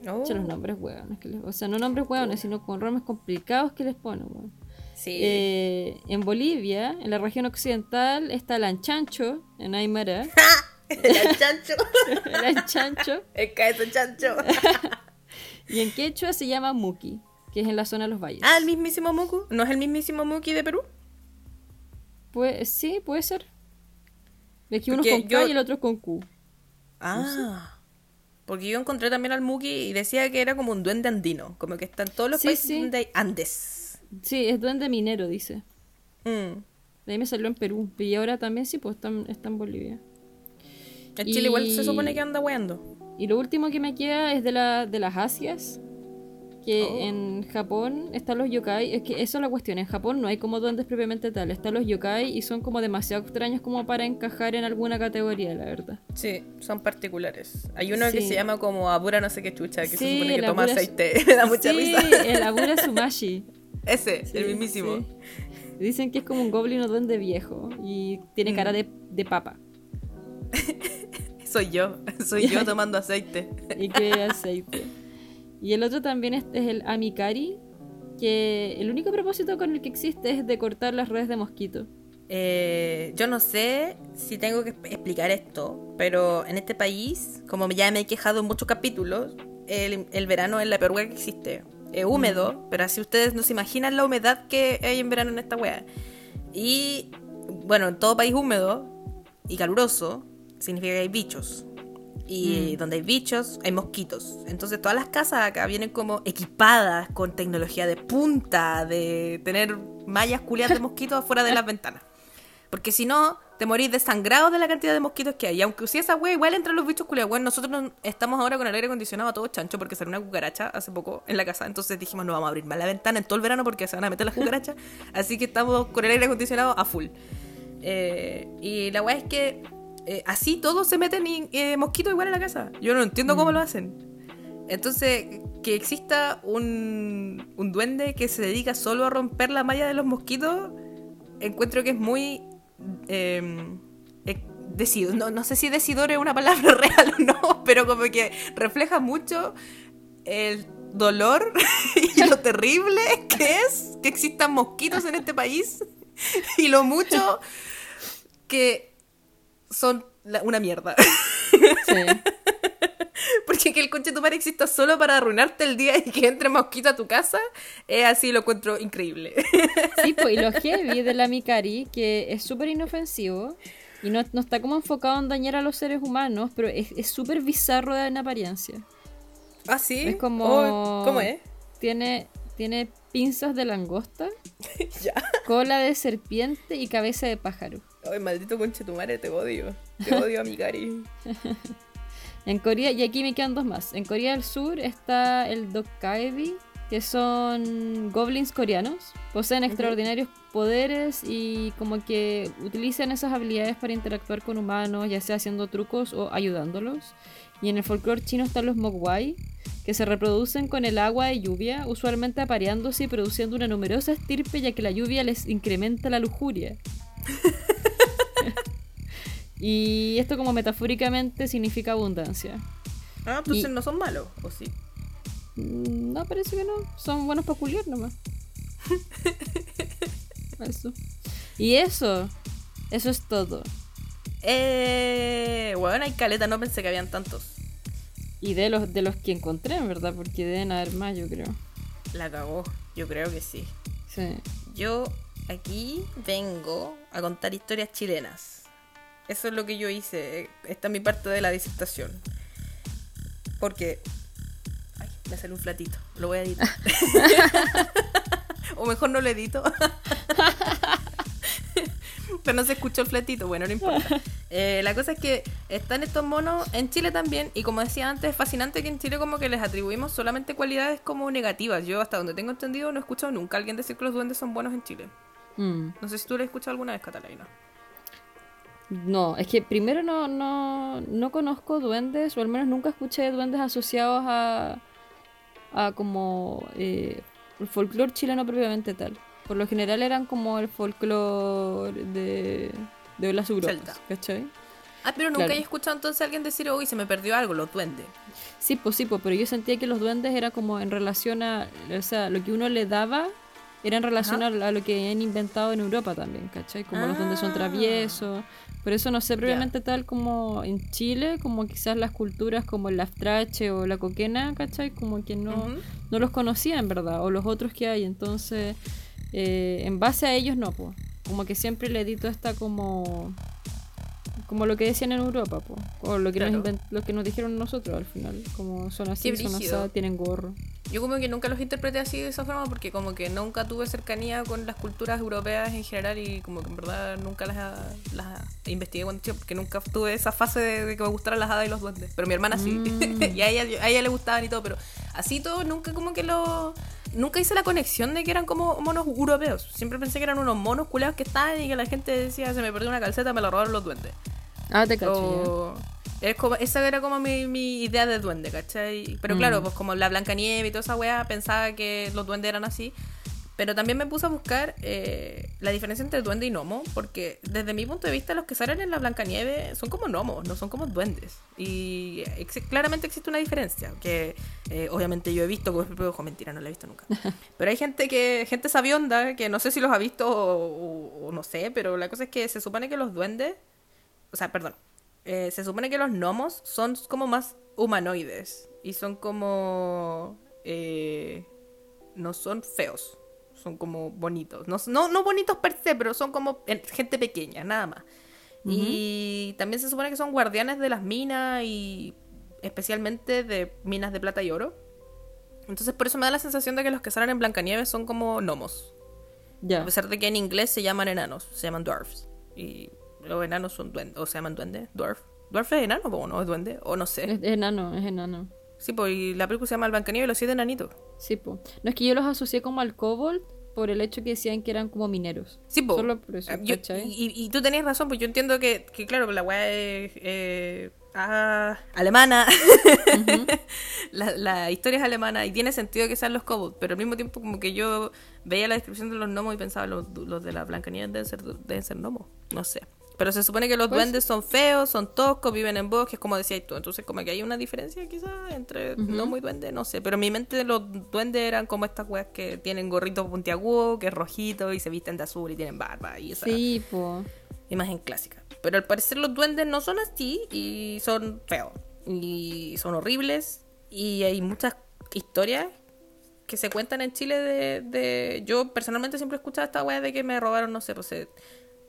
Oh. Echa los nombres hueones. Que les- o sea, no nombres hueones, sino con nombres complicados que les ponen. Sí. Eh, en Bolivia, en la región occidental, está el anchancho, en Aymara. el *laughs* chancho. el anchancho. *laughs* El caezo chancho. *laughs* Y en quechua se llama muki, que es en la zona de los valles. ah, el mismísimo Muku. ¿No es el mismísimo Muki de Perú? Pues, sí, puede ser. Es que uno es con yo- K y el otro es con Q. Ah. Porque yo encontré también al Muki y decía que era como un duende andino. Como que está en todos los Sí, países sí. donde hay Andes. Sí, es duende minero, dice. Mm. De ahí me salió en Perú. Y ahora también sí, pues está, en- está en Bolivia. En Chile igual se supone que anda weando. Y lo último que me queda es de, la, de las Asias. Que Oh. en Japón están los yokai. Es que eso es la cuestión. En Japón no hay como duendes propiamente tal. Están los yokai y son como demasiado extraños como para encajar en alguna categoría, la verdad. Sí, son particulares. Hay uno que se llama como Abura no sé qué chucha, que se supone que toma Abura- aceite. *laughs* Me da mucha sí, risa. el Abura Sumashi. *laughs* Ese, el mismísimo. Dicen que es como un goblin o duende viejo. Y tiene Mm. cara de, de papa. *laughs* Soy yo, soy yo tomando aceite. y que aceite. Y el otro también es, es el Amikari, que el único propósito con el que existe es de cortar las redes de mosquito. Eh, yo no sé si tengo que explicar esto, pero en este país, como ya me he quejado en muchos capítulos, el, el verano es la peor hueá que existe. Es húmedo, pero así ustedes no se imaginan la humedad que hay en verano en esta hueá. Y bueno, en todo país húmedo y caluroso significa que hay bichos. Y Mm. donde hay bichos, hay mosquitos. Entonces todas las casas acá vienen como equipadas con tecnología de punta, de tener mallas culiadas de mosquitos afuera de las ventanas. Porque si no, te morís desangrado de la cantidad de mosquitos que hay. Y aunque usé esa wea, igual entran los bichos culiados. Bueno, nosotros no- estamos ahora con el aire acondicionado a todo chancho porque salió una cucaracha hace poco en la casa. Entonces dijimos, no vamos a abrir más la ventana en todo el verano porque se van a meter las cucarachas. *laughs* Así que estamos con el aire acondicionado a full. Eh, y la weá es que eh, así todos se meten y, eh, mosquitos igual en la casa. Yo no entiendo cómo lo hacen. Entonces, que exista un, un duende que se dedica solo a romper la malla de los mosquitos, encuentro que es muy... Eh, eh, decido- no, no sé si decidor es una palabra *laughs* real o no, pero como que refleja mucho el dolor *laughs* y lo terrible que es que existan mosquitos en este país *laughs* y lo mucho que son la- una mierda. Sí. *laughs* Porque que el coche de tu madre exista solo para arruinarte el día y que entre mosquito a tu casa, es así lo encuentro increíble. *laughs* Sí, pues, y lo heavy del Amikari, que es súper inofensivo y no, no está como enfocado en dañar a los seres humanos, pero es es súper bizarro en apariencia. ¿Ah, sí? Es como. Oh, ¿Cómo es? Tiene, tiene pinzas de langosta, *laughs* ya. cola de serpiente y cabeza de pájaro. Ay, maldito conche tu madre, te odio. Te odio, *laughs* amigari. En Corea, y aquí me quedan dos más. En Corea del Sur está el Dokkaebi, que son goblins coreanos. Poseen extraordinarios poderes y como que utilizan esas habilidades para interactuar con humanos, ya sea haciendo trucos o ayudándolos. Y en el folclore chino están los Mogwai, que se reproducen con el agua de lluvia, usualmente apareándose y produciendo una numerosa estirpe, ya que la lluvia les incrementa la lujuria. *laughs* y esto como metafóricamente significa abundancia. Ah, entonces Y- no son malos, ¿o sí? Mm, No, parece que no. Son buenos para culiar nomás. *laughs* Eso. Y eso. Eso es todo. Eh, bueno, hay caleta, no pensé que habían tantos. Y de los, de los que encontré, en verdad, porque deben haber más, yo creo. La cagó, yo creo que sí. Sí. Yo aquí vengo a contar historias chilenas. Eso es lo que yo hice. Esta es mi parte de la disertación. Porque. Ay, me sale un flatito. Lo voy a editar. *laughs* o mejor no lo edito. Pero no se escuchó el flatito. Bueno, no importa. Eh, la cosa es que están estos monos en Chile también. Y como decía antes, es fascinante que en Chile como que les atribuimos solamente cualidades como negativas. Yo hasta donde tengo entendido no he escuchado nunca a alguien decir que los duendes son buenos en Chile. Mm. No sé si tú lo has escuchado alguna vez, Catalina. No, es que primero no, no, no conozco duendes, o al menos nunca escuché de duendes asociados a, a como eh, el folclore chileno propiamente tal. Por lo general eran como el folclore de, de las Europas. ¿cachai? Ah, pero nunca he escuchado entonces a alguien decir, uy, se me perdió algo, los duendes. Sí, pues sí, pues, pero yo sentía que los duendes era como en relación a, o sea, lo que uno le daba era en relación a, lo que han inventado en Europa también, ¿cachai? Como los duendes son ah. traviesos. Por eso no sé previamente tal como en Chile, como quizás las culturas como el laftrache o la coquena, ¿cachai? Como que no, no los conocía en verdad, o los otros que hay. Entonces, eh, en base a ellos no, pues. Como que siempre le edito esta como como lo que decían en Europa, po. o lo que, nos lo que nos dijeron nosotros al final, como son así, son asadas, tienen gorro. Yo como que nunca los interpreté así de esa forma porque como que nunca tuve cercanía con las culturas europeas en general y como que en verdad nunca las, las investigué cuando porque nunca tuve esa fase de, que me gustaran las hadas y los duendes. Pero mi hermana sí, mm. *laughs* y a ella, a ella le gustaban y todo, pero así todo nunca como que lo nunca hice la conexión de que eran como monos europeos. Siempre pensé que eran unos monos culeados que estaban y que la gente decía, se me perdió una calceta, me la robaron los duendes. Ah, te cacho. Es como, esa era como mi, mi, idea de duende, ¿cachai? Pero claro, mm. pues como la Blanca Nieve y toda esa weá, pensaba que los duendes eran así. Pero también me puse a buscar eh, la diferencia entre duende y gnomo, porque desde mi punto de vista los que salen en la Blancanieves son como gnomos, no son como duendes. Y claramente existe una diferencia, que eh, obviamente yo he visto como es ojo, mentira, no la he visto nunca. *laughs* Pero hay gente que gente sabionda, que no sé si los ha visto o, no sé, pero la cosa es que se supone que los duendes, o sea, perdón, eh, se supone que los gnomos son como más humanoides y son como... no son feos son como bonitos. No, no, bonitos per se, pero son como gente pequeña, nada más. Y también se supone que son guardianes de las minas y especialmente de minas de plata y oro. Entonces por eso me da la sensación de que los que salen en Blancanieves son como gnomos. A pesar de que en inglés se llaman enanos, se llaman dwarfs. Y los enanos son duendes, o se llaman duendes, dwarf. ¿Dwarf es enano o no? ¿Es duende? O no sé. Es enano, es enano. Sí, pues y la película se llama El Blancanieves y los siete enanitos. Sí, pues. No es que yo los asocié como al kobold por el hecho que decían que eran como mineros. Sí, po. Solo por eso, y, y, tú tenías razón, pues yo entiendo que, que claro, la weá es eh, ah, alemana. *laughs* la, historia es alemana y tiene sentido que sean los kobolds, pero al mismo tiempo como que yo veía la descripción de los gnomos y pensaba, los, los de la Blancanieves deben ser, deben ser gnomos. No sé. Pero se supone que los pues duendes son feos, son toscos, viven en bosques, como decías tú. Entonces, como que hay una diferencia quizás entre no muy duende, no sé. Pero en mi mente los duendes eran como estas weas que tienen gorritos puntiagudos, que es rojito y se visten de azul y tienen barba y esa sí, po. imagen clásica. Pero al parecer los duendes no son así y son feos. Y son horribles. Y hay muchas historias que se cuentan en Chile de... de... Yo personalmente siempre he escuchado esta wea de que me robaron, no sé, pues...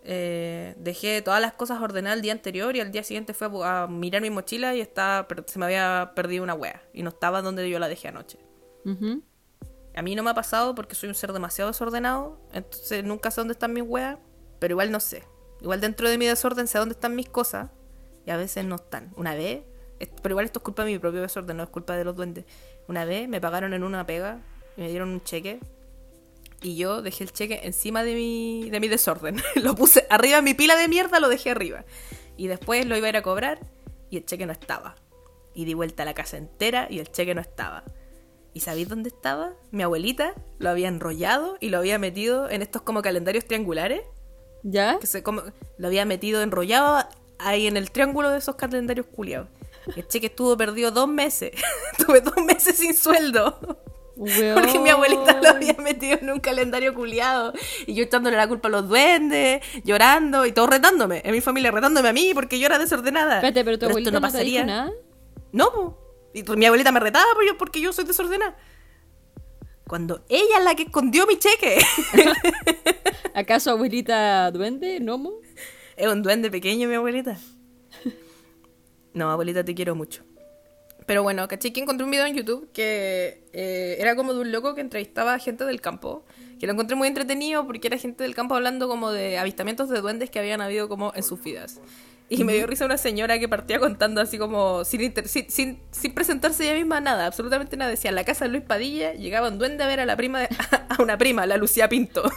Eh, dejé todas las cosas ordenadas el día anterior y al día siguiente fue a mirar mi mochila y estaba, se me había perdido una wea y no estaba donde yo la dejé anoche. A mí no me ha pasado porque soy un ser demasiado desordenado, entonces nunca sé dónde están mis weas, pero igual no sé. Igual dentro de mi desorden sé dónde están mis cosas y a veces no están. Una vez, pero igual esto es culpa de mi propio desorden, no es culpa de los duendes. Una vez me pagaron en una pega y me dieron un cheque y yo dejé el cheque encima de mi, de mi desorden. *laughs* lo puse arriba de mi pila de mierda, lo dejé arriba. Y después lo iba a ir a cobrar y el cheque no estaba. Y di vuelta a la casa entera y el cheque no estaba. ¿Y sabéis dónde estaba? Mi abuelita lo había enrollado y lo había metido en estos como calendarios triangulares. ¿Ya? Que se como, lo había metido enrollado ahí en el triángulo de esos calendarios culiados. El cheque estuvo perdido dos meses. *laughs* Tuve dos meses sin sueldo. Porque mi abuelita lo había metido en un calendario culiado. Y yo echándole la culpa a los duendes, llorando y todo retándome. En mi familia retándome a mí porque yo era desordenada. Espérate, pero tu abuelita no, pasaría. nada. No, y mi abuelita me retaba porque yo soy desordenada. Cuando ella es la que escondió mi cheque. *laughs* ¿Acaso abuelita duende, gnomo? Es un duende pequeño, mi abuelita. No, abuelita, te quiero mucho. Pero bueno, caché que encontré un video en YouTube que eh, era como de un loco que entrevistaba a gente del campo. Que lo encontré muy entretenido porque era gente del campo hablando como de avistamientos de duendes que habían habido como en sus vidas. Y me dio risa una señora que partía contando así como sin, sin, sin, presentarse ella misma nada, absolutamente nada. Decía, en la casa de Luis Padilla llegaba un duende a ver a la prima, *laughs* a una prima, la Lucía Pinto. *laughs*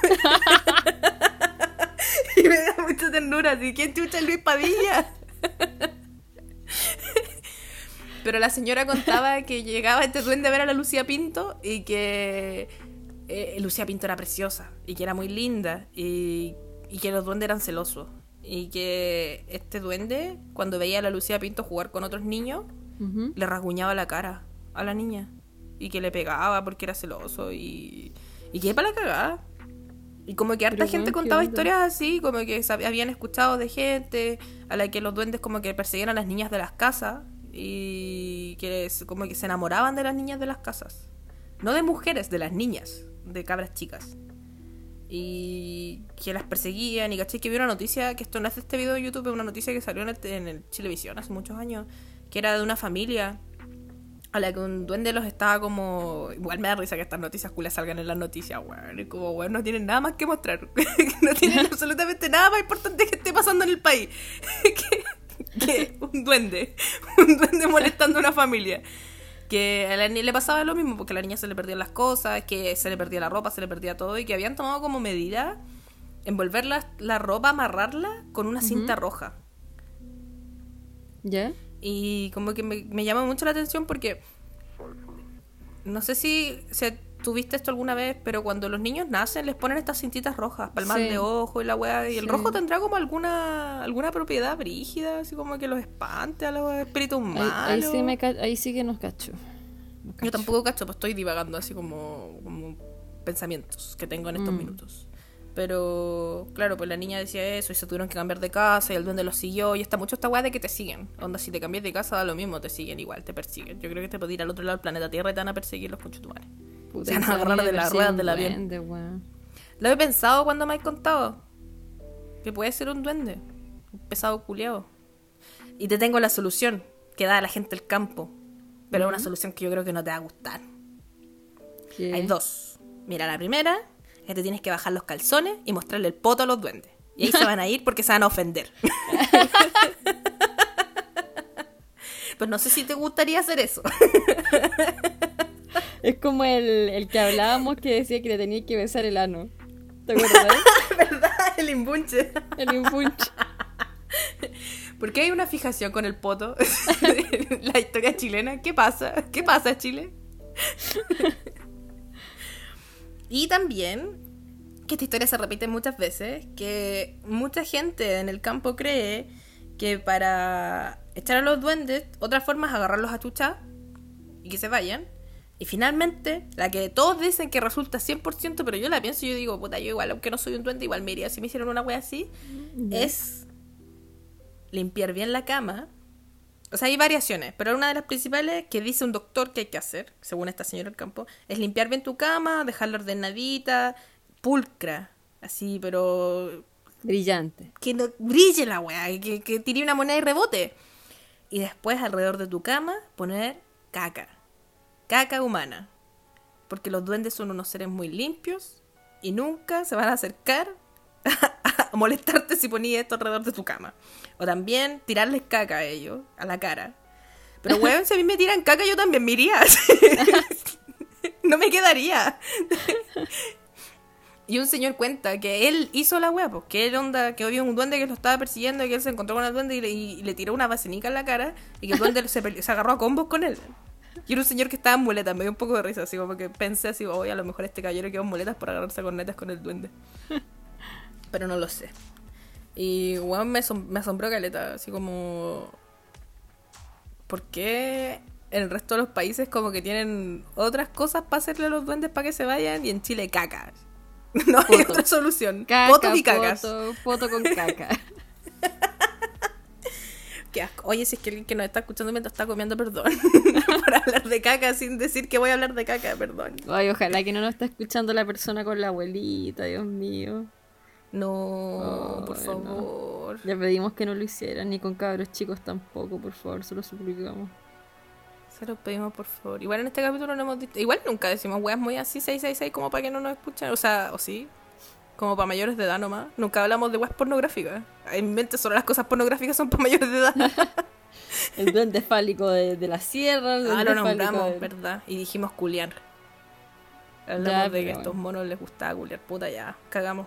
y me da mucha ternura, así, ¿quién chucha Luis Padilla? *laughs* Pero la señora contaba que llegaba este duende a ver a la Lucía Pinto y que eh, Lucía Pinto era preciosa y que era muy linda y, que los duendes eran celosos y que este duende, cuando veía a la Lucía Pinto jugar con otros niños, le rasguñaba la cara a la niña. Y que le pegaba porque era celoso y... Y que para la cagada. Y como que harta gente contaba historias así, como que habían escuchado de gente a la que los duendes como que perseguían a las niñas de las casas y que como que se enamoraban de las niñas de las casas. No de mujeres, de las niñas, de cabras chicas y que las perseguían y caché que vi una noticia, que esto no es de este video de YouTube, es una noticia que salió en el, en el Chilevisión hace muchos años, que era de una familia a la que un duende los estaba como... Igual me da risa que estas noticias culas salgan en las noticias, weón. Como, weón, no tienen nada más que mostrar. *laughs* no tienen *laughs* absolutamente nada más importante que esté pasando en el país. *laughs* que, que *laughs* un duende. Un duende molestando a una familia que a la niña le pasaba lo mismo, porque a la niña se le perdían las cosas, que se le perdía la ropa, se le perdía todo, y que habían tomado como medida envolver la, ropa, amarrarla con una cinta roja. ¿Ya? Y como que me, llama mucho la atención porque no sé si, se tuviste esto alguna vez, pero cuando los niños nacen les ponen estas cintitas rojas, palmas de ojo y la weá, y el rojo tendrá como alguna alguna propiedad brígida, así como que los espante a los espíritus malos. Ahí, sí, me ahí sí que nos cacho. Yo tampoco cacho, pues estoy divagando así como, como pensamientos que tengo en estos mm. minutos. Pero claro, pues la niña decía eso y se tuvieron que cambiar de casa y el duende los siguió. Y está mucho esta weá de que te siguen. Onda, si te cambias de casa da lo mismo, te siguen igual, te persiguen. Yo creo que te puede ir al otro lado del planeta Tierra y te van a perseguir los conchetumares. Se van a agarrar de las ruedas del avión. Lo he pensado cuando me has contado. Que puede ser un duende. Un pesado culiado. Y te tengo la solución que da a la gente del campo. Pero es una solución que yo creo que no te va a gustar. Hay dos. Mira, la primera que te tienes que bajar los calzones y mostrarle el poto a los duendes. Y ahí se van a ir porque se van a ofender. *laughs* pues no sé si te gustaría hacer eso. *laughs* *laughs* es como el, que hablábamos que decía que le tenía que besar el ano. ¿Te acuerdas? *laughs* ¿Verdad? El imbunche. El imbunche. *laughs* ¿Por qué hay una fijación con el poto? la historia chilena. ¿Qué pasa? ¿Qué pasa, Chile? Y también, que esta historia se repite muchas veces, que mucha gente en el campo cree que para echar a los duendes, otra forma es agarrarlos a chucha y que se vayan. Y finalmente, la que todos dicen que resulta 100%, pero yo la pienso y yo digo, puta, yo igual, aunque no soy un duende, igual me iría si me hicieron una wea así, es limpiar bien la cama. O sea, hay variaciones, pero una de las principales que dice un doctor que hay que hacer, según esta señora del campo, es limpiar bien tu cama, dejarla ordenadita, pulcra, así, pero... Brillante. Que no brille la weá, que, que tire una moneda y rebote. Y después alrededor de tu cama poner caca. Caca humana. Porque los duendes son unos seres muy limpios y nunca se van a acercar *laughs* a molestarte si ponías esto alrededor de tu cama. O también tirarles caca a ellos, a la cara. Pero, *laughs* weón, si a mí me tiran caca, yo también me iría. *laughs* no me quedaría. y un señor cuenta que él hizo la weá, pues, que él onda, que había un duende que lo estaba persiguiendo y que él se encontró con el duende y le, tiró una vasenica en la cara y que el duende se, se, agarró a combos con él. Y era un señor que estaba en muletas, me dio un poco de risa, así como que pensé así, oye, a lo mejor este caballero quedó en muletas por agarrarse con netas con el duende *laughs* pero no lo sé. Y weón me, me asombró Caleta, así como... ¿Por qué en el resto de los países como que tienen otras cosas para hacerle a los duendes para que se vayan y en Chile caca? *laughs* No hay otra solución. Fotos y cacas. Foto, con caca. *laughs* Qué asco. Oye, si es que alguien que nos está escuchando mientras está comiendo, perdón. *laughs* Por hablar de caca sin decir que voy a hablar de caca, perdón. Ay, ojalá que no nos esté escuchando la persona con la abuelita, Dios mío. No, por favor. Ya pedimos que no lo hicieran, ni con cabros chicos tampoco, por favor, se lo suplicamos. Se lo pedimos, por favor. Igual en este capítulo no hemos dicho. Igual nunca decimos weas muy así, 666, como para que no nos escuchen. O sea, o sí. Como para mayores de edad nomás. Nunca hablamos de weas pornográficas. En mi mente solo las cosas pornográficas son para mayores de edad. *laughs* el duende fálico de, la sierra. ah, lo nombramos, ¿verdad? Y dijimos culiar. Hablamos de que a estos monos les gustaba culiar. Puta, ya, cagamos.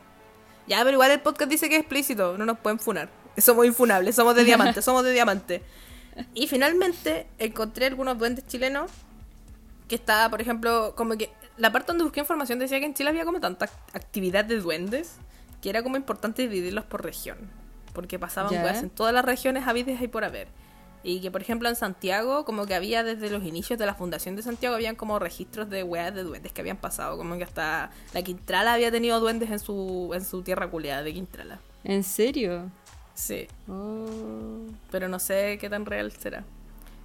Ya, pero igual el podcast dice que es explícito, no nos pueden funar. Somos infunables, somos de diamante, *laughs* somos de diamante. Y finalmente encontré algunos duendes chilenos que estaba, por ejemplo, como que la parte donde busqué información decía que en Chile había como tanta actividad de duendes que era como importante dividirlos por región. porque pasaban weas en todas las regiones habidas y por haber. Y que, por ejemplo, en Santiago, como que había desde los inicios de la fundación de Santiago, habían como registros de weas de duendes que habían pasado. Como que hasta la Quintrala había tenido duendes en su, en su tierra culiada de Quintrala. ¿En serio? Sí. Oh. Pero no sé qué tan real será.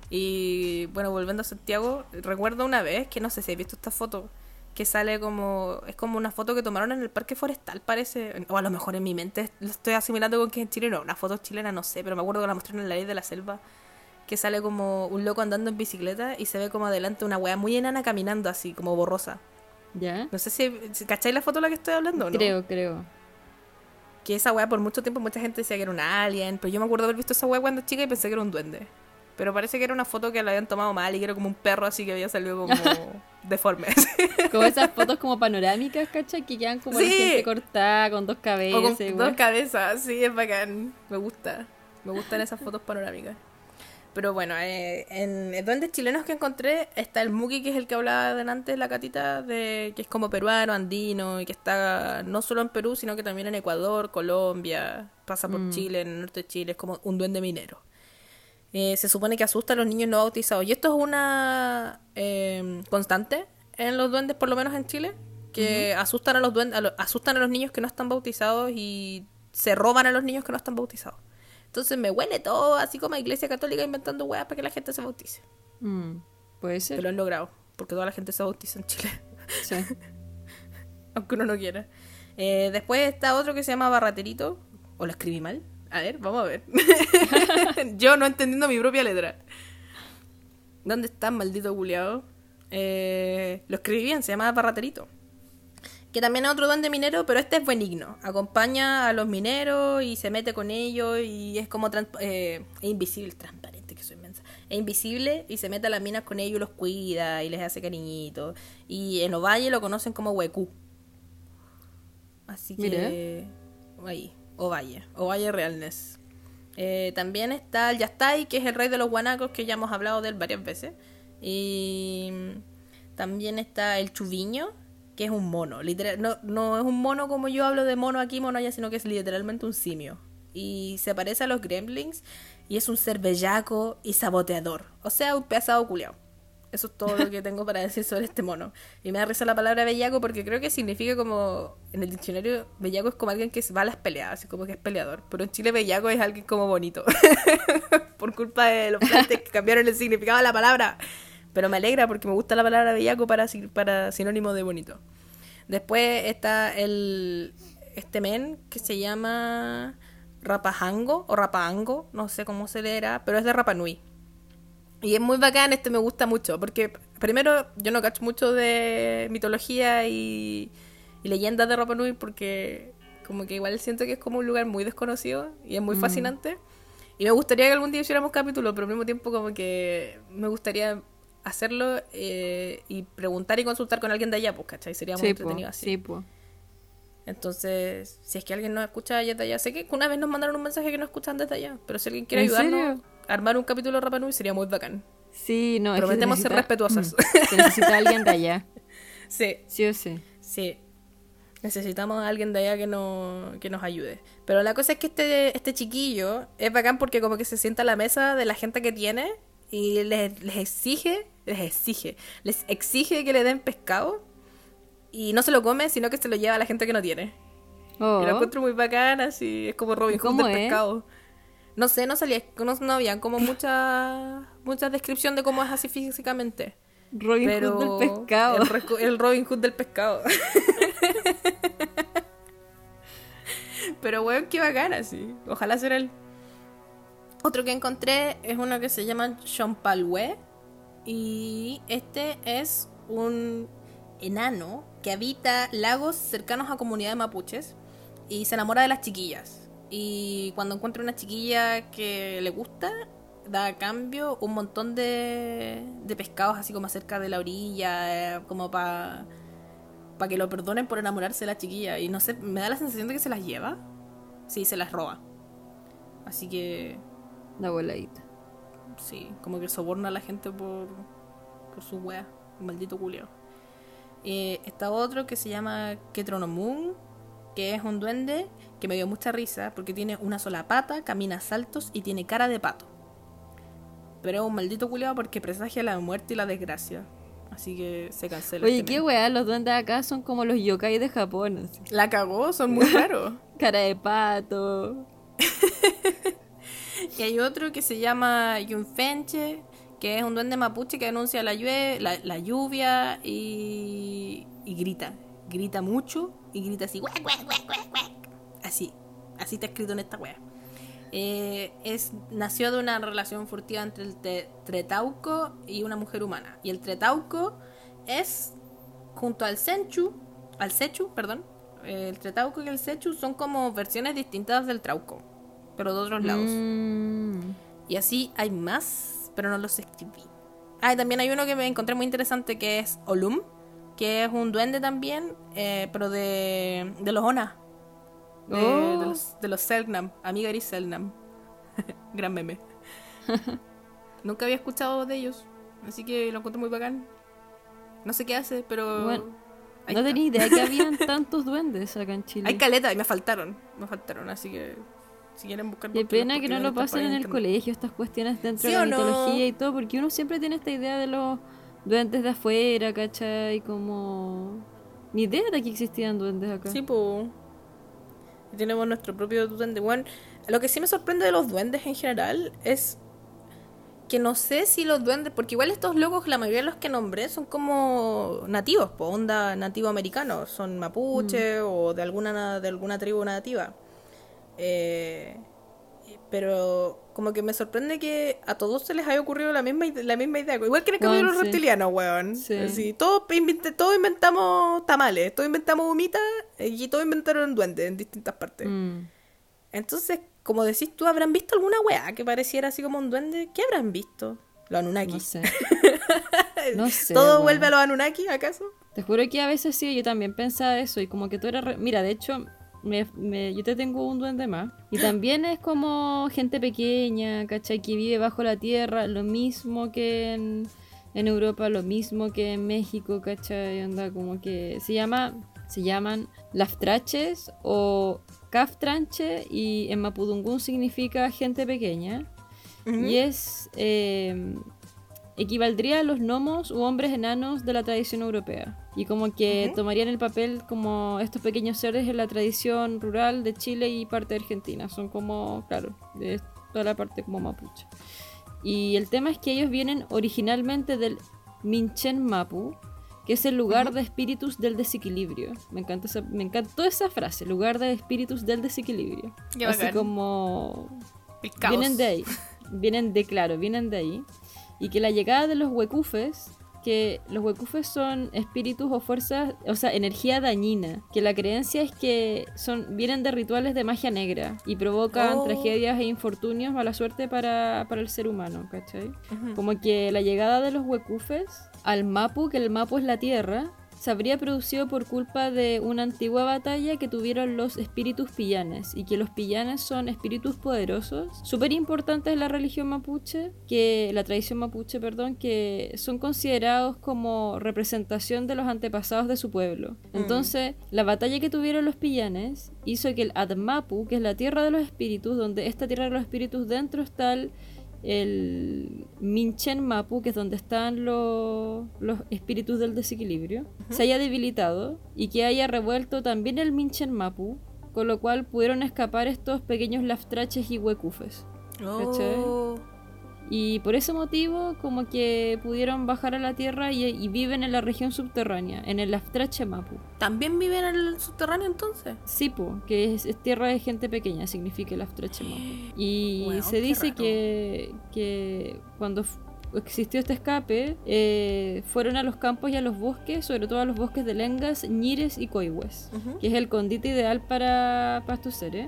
Y bueno, volviendo a Santiago, recuerdo una vez que no sé si he visto esta foto que sale como. Es como una foto que tomaron en el parque forestal, parece. O a lo mejor en mi mente lo estoy asimilando con que es chileno. Una foto chilena, no sé, pero me acuerdo que la mostraron en la ley de la selva. Que sale como un loco andando en bicicleta y se ve como adelante una wea muy enana caminando así, como borrosa. ¿Ya? No sé si. ¿Cacháis la foto de la que estoy hablando no? Creo, creo. Que esa wea por mucho tiempo mucha gente decía que era un alien. Pero yo me acuerdo haber visto esa wea cuando chica y pensé que era un duende. Pero parece que era una foto que la habían tomado mal y que era como un perro así que había salido como *laughs* deforme. *laughs* como esas fotos como panorámicas, ¿cachai? Que quedan como la gente cortada con dos cabezas. con dos cabezas, sí, es bacán. Me gusta. Me gustan esas fotos panorámicas. Pero bueno, eh, en duendes chilenos que encontré está el Muki, que es el que hablaba delante de la catita, de que es como peruano, andino, y que está no solo en Perú, sino que también en Ecuador, Colombia, pasa por mm. Chile, en el norte de Chile, es como un duende minero. Eh, se supone que asusta a los niños no bautizados. Y esto es una eh, constante en los duendes, por lo menos en Chile, que asustan a los duendes, asustan a los niños que no están bautizados y se roban a los niños que no están bautizados. Entonces me huele todo así como a iglesia católica inventando weas para que la gente se bautice. Mm, puede ser. Pero lo han logrado, porque toda la gente se bautiza en Chile. Sí. *laughs* Aunque uno no quiera. Eh, después está otro que se llama Barraterito, o lo escribí mal. A ver, vamos a ver. *laughs* Yo no entendiendo mi propia letra. ¿Dónde está, maldito culiado? Eh, lo escribí bien, se llama Barraterito. Que también es otro duende minero, pero este es benigno. Acompaña a los mineros y se mete con ellos y es como eh, es invisible, transparente, que soy inmensa. Es invisible y se mete a las minas con ellos, los cuida y les hace cariñitos. Y en Ovalle lo conocen como Huecú. Así que... Ahí. Ovalle, Ovalle Realness. Eh, también está el Yastay, que es el rey de los guanacos, que ya hemos hablado de él varias veces. Y también está el Chuviño, que es un mono. Literal, no, no es un mono como yo hablo de mono aquí, mono allá, sino que es literalmente un simio. Y se parece a los gremlins y es un ser bellaco y saboteador. O sea, un pesado culiao. Eso es todo lo que tengo para decir sobre este mono. Y me da risa la palabra bellaco porque creo que significa como. En el diccionario, bellaco es como alguien que va a las peleas, así como que es peleador. Pero en Chile, bellaco es alguien como bonito. *laughs* Por culpa de los plantes que cambiaron el significado de la palabra. Pero me alegra porque me gusta la palabra bellaco para, para sinónimo de bonito. Después está el. Este men que se llama. Rapajango o Rapaango, no sé cómo se leerá, pero es de Rapanui. Y es muy bacán, este me gusta mucho, porque primero yo no cacho mucho de mitología y, leyendas de Rapa Nui porque como que igual siento que es como un lugar muy desconocido y es muy mm. fascinante. Y me gustaría que algún día hiciéramos capítulo, pero al mismo tiempo como que me gustaría hacerlo eh, y preguntar y consultar con alguien de allá, pues, ¿cachai? Sería muy entretenido así. Sí, pues. Entonces, si es que alguien nos escucha allá de allá, sé que una vez nos mandaron un mensaje que no escuchan desde allá, pero si alguien quiere ayudarnos, armar un capítulo de Rapanui sería muy bacán. Sí, no, Prometemos ser respetuosas. Mm, se necesita alguien de allá. *laughs* Sí. Sí o sí. Sí. Necesitamos a alguien de allá que, no, que nos ayude. Pero la cosa es que este, este chiquillo es bacán porque como que se sienta a la mesa de la gente que tiene y les, les exige, les exige, les exige que le den pescado y no se lo come, sino que se lo lleva a la gente que no tiene. Y lo oh. encuentro muy bacán, así es como Robin Hood del pescado. No sé, no salía, no, no habían como mucha, mucha descripción de cómo es así físicamente. Robin Hood del pescado. El, Robin Hood del pescado. *laughs* Pero weón, qué bacán así. Ojalá ser él. Otro que encontré es uno que se llama Champalwe. Y este es un enano que habita lagos cercanos a comunidades mapuches y se enamora de las chiquillas. Y cuando encuentra una chiquilla que le gusta, da a cambio un montón de, de pescados así como cerca de la orilla, eh, como para para que lo perdonen por enamorarse de la chiquilla. Y no sé, me da la sensación de que se las lleva. Sí, se las roba. Así que... La voladita. Sí, como que soborna a la gente por, por su wea. Maldito culio. Eh, está otro que se llama Ketronomun que es un duende que me dio mucha risa porque tiene una sola pata, camina saltos y tiene cara de pato. Pero es un maldito culiado porque presagia la muerte y la desgracia. Así que se cancela. Oye, este qué weá, los duendes acá son como los yokai de Japón. así. La cagó, son muy *laughs* raros. Cara de pato. *laughs* y hay otro que se llama Yunfenche, que es un duende mapuche que anuncia la, llue- la, la lluvia y, y grita. Grita mucho y grita así. "Guac, guac, guac, guac, guac". Así. Así está escrito en esta wea. Eh, es, nació de una relación furtiva entre el te- Tretauco y una mujer humana. Y el Tretauco es, junto al Senchu, al Sechu, perdón, el Tretauco y el Sechu son como versiones distintas del Trauco, pero de otros lados. Mm. Y así hay más, pero no los escribí. Ah, y también hay uno que me encontré muy interesante que es Olum, que es un duende también, eh, pero de, de los Ona. De, Oh. de los, de los Selknam, amiga Iris Selknam. *laughs* Gran meme. *laughs* Nunca había escuchado de ellos, así que lo encuentro muy bacán. No sé qué hace, pero. Bueno, no tenía idea que habían *laughs* tantos duendes acá en Chile. Hay caleta y me faltaron. Me faltaron, así que. Si quieren buscar. Qué pena que no lo pasen en el internet. colegio, estas cuestiones dentro ¿Sí de la o no? mitología y todo, porque uno siempre tiene esta idea de los duendes de afuera, ¿cachai? Como... Ni idea de que existían duendes acá. Sí, pues. Tenemos nuestro propio duende. Bueno, lo que sí me sorprende de los duendes en general es que no sé si los duendes, porque igual estos locos, la mayoría de los que nombré son como nativos, po, onda nativo americano, son mapuche o de alguna de alguna tribu nativa. Eh, pero como que me sorprende que a todos se les haya ocurrido la misma la misma idea, igual que en el capítulo los Weón, sí. reptilianos, weón. Sí. Así, todos, invent- todos inventamos tamales, todos inventamos humitas y todos inventaron duendes en distintas partes. Mm. Entonces, como decís tú, ¿habrán visto alguna weá que pareciera así como un duende? ¿Qué habrán visto? Los Anunnaki. No sé. *laughs* No sé, ¿Todo vuelve a los Anunnaki, acaso? Te juro que a veces sí, yo también pensaba eso y como que tú eras... re- Mira, de hecho, me, me- yo te tengo un duende más. Y también es como gente pequeña, ¿cachai? Que vive bajo la tierra, lo mismo que en, en Europa, lo mismo que en México, ¿cachai? Onda como que se llama... Se llaman laftraches o caftranche y en Mapudungún significa gente pequeña. Y es. eh, equivaldría a los gnomos u hombres enanos de la tradición europea. Y como que Ujú. tomarían el papel como estos pequeños seres en la tradición rural de Chile y parte de Argentina. Son como, claro, de toda la parte como mapuche. Y el tema es que ellos vienen originalmente del Minchen Mapu, que es el lugar de espíritus del desequilibrio. Me, encanta esa- me encantó esa frase, lugar de espíritus del desequilibrio. Qué Así como El caos. vienen de ahí. Vienen de, claro, vienen de ahí. Y que la llegada de los huecufes, que los huecufes son espíritus o fuerzas, o sea, energía dañina. Que la creencia es que son vienen de rituales de magia negra y provocan Oh. tragedias e infortunios, mala suerte para, para el ser humano, ¿cachai? Como que la llegada de los huecufes al Mapu, que el Mapu es la tierra, se habría producido por culpa de una antigua batalla que tuvieron los espíritus pillanes y que los pillanes son espíritus poderosos, súper importantes en la religión mapuche, que la tradición mapuche, perdón, que son considerados como representación de los antepasados de su pueblo. Entonces, la batalla que tuvieron los pillanes hizo que el Admapu, que es la tierra de los espíritus, donde esta tierra de los espíritus dentro está el el Minchen Mapu, que es donde están los, los espíritus del desequilibrio, se haya debilitado y que haya revuelto también el Minchen Mapu, con lo cual pudieron escapar estos pequeños laftraches y huecufes. Oh. Y por ese motivo, como que pudieron bajar a la tierra y, y viven en la región subterránea, en el laftrache Mapu. ¿También viven en el subterráneo entonces? Sipu, que es, es tierra de gente pequeña, significa el Aftrache Mapu. *gasps* Y se dice que, que cuando existió este escape, eh, fueron a los campos y a los bosques, sobre todo a los bosques de lengas, ñires y coihues, que es el condite ideal para, para estos seres.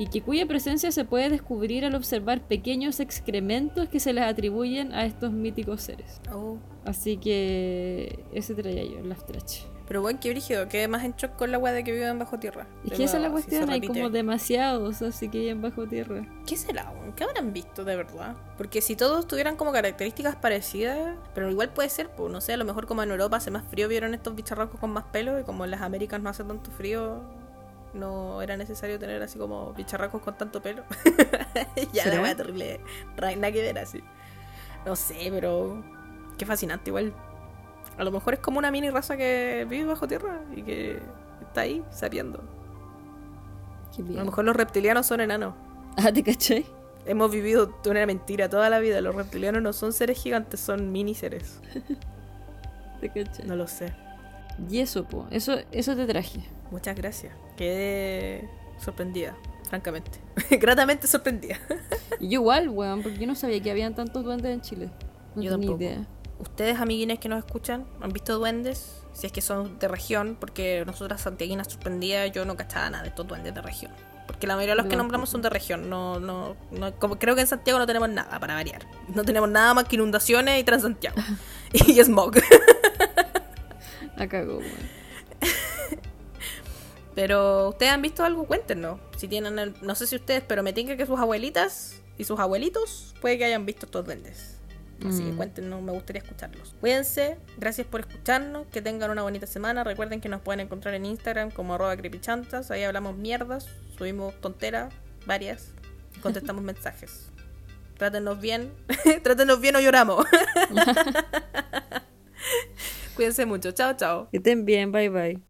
Y que cuya presencia se puede descubrir al observar pequeños excrementos que se les atribuyen a estos míticos seres. Oh. Así que ese traía yo, el Aftrache. Pero bueno, qué brígido, qué más en shock con la weá de que viven bajo tierra. Es que esa es la nuevo, si cuestión, hay como demasiados, así que viven bajo tierra. ¿Qué será? ¿Qué habrán visto de verdad? Porque si todos tuvieran como características parecidas, pero igual puede ser, pues no sé, a lo mejor como en Europa hace más frío, vieron estos bicharracos con más pelo y como en las Américas no hace tanto frío, no era necesario tener así como bicharracos con tanto pelo. *laughs* ya la wea terrible. Nada que ver así. No sé, pero. Qué fascinante, igual. A lo mejor es como una mini raza que vive bajo tierra y que está ahí sabiendo. A lo mejor los reptilianos son enanos. Ah, ¿te caché? Hemos vivido una mentira toda la vida. Los reptilianos no son seres gigantes, son mini seres. *laughs* ¿Te caché? No lo sé. Y eso, po. Eso, eso te traje. Muchas gracias. Quedé sorprendida, francamente. *laughs* Gratamente sorprendida. y yo igual, weón, porque yo no sabía que habían tantos duendes en Chile. No yo tenía idea. ¿Ustedes, amiguines que nos escuchan, han visto duendes? Si es que son de región, porque nosotras santiaguinas sorprendidas, yo no cachaba nada de estos duendes de región. Porque la mayoría de los que nombramos son de región. No, no, no como, creo que en Santiago no tenemos nada para variar. No tenemos nada más que inundaciones y Transantiago. *laughs* *laughs* y smog. La cagó, weón. Pero ustedes han visto algo, cuéntenos. Si tienen, no sé si ustedes, pero me tinca que sus abuelitas y sus abuelitos puede que hayan visto estos duendes. Así que mm. cuéntenos, me gustaría escucharlos. Cuídense, gracias por escucharnos, que tengan una bonita semana. Recuerden que nos pueden encontrar en Instagram como arroba creepychantas. Ahí hablamos mierdas, subimos tonteras, varias, contestamos *laughs* mensajes. Trátenos bien, *laughs* trátenos bien o lloramos. *laughs* Cuídense mucho, chao, chao. Que estén bien, bye bye.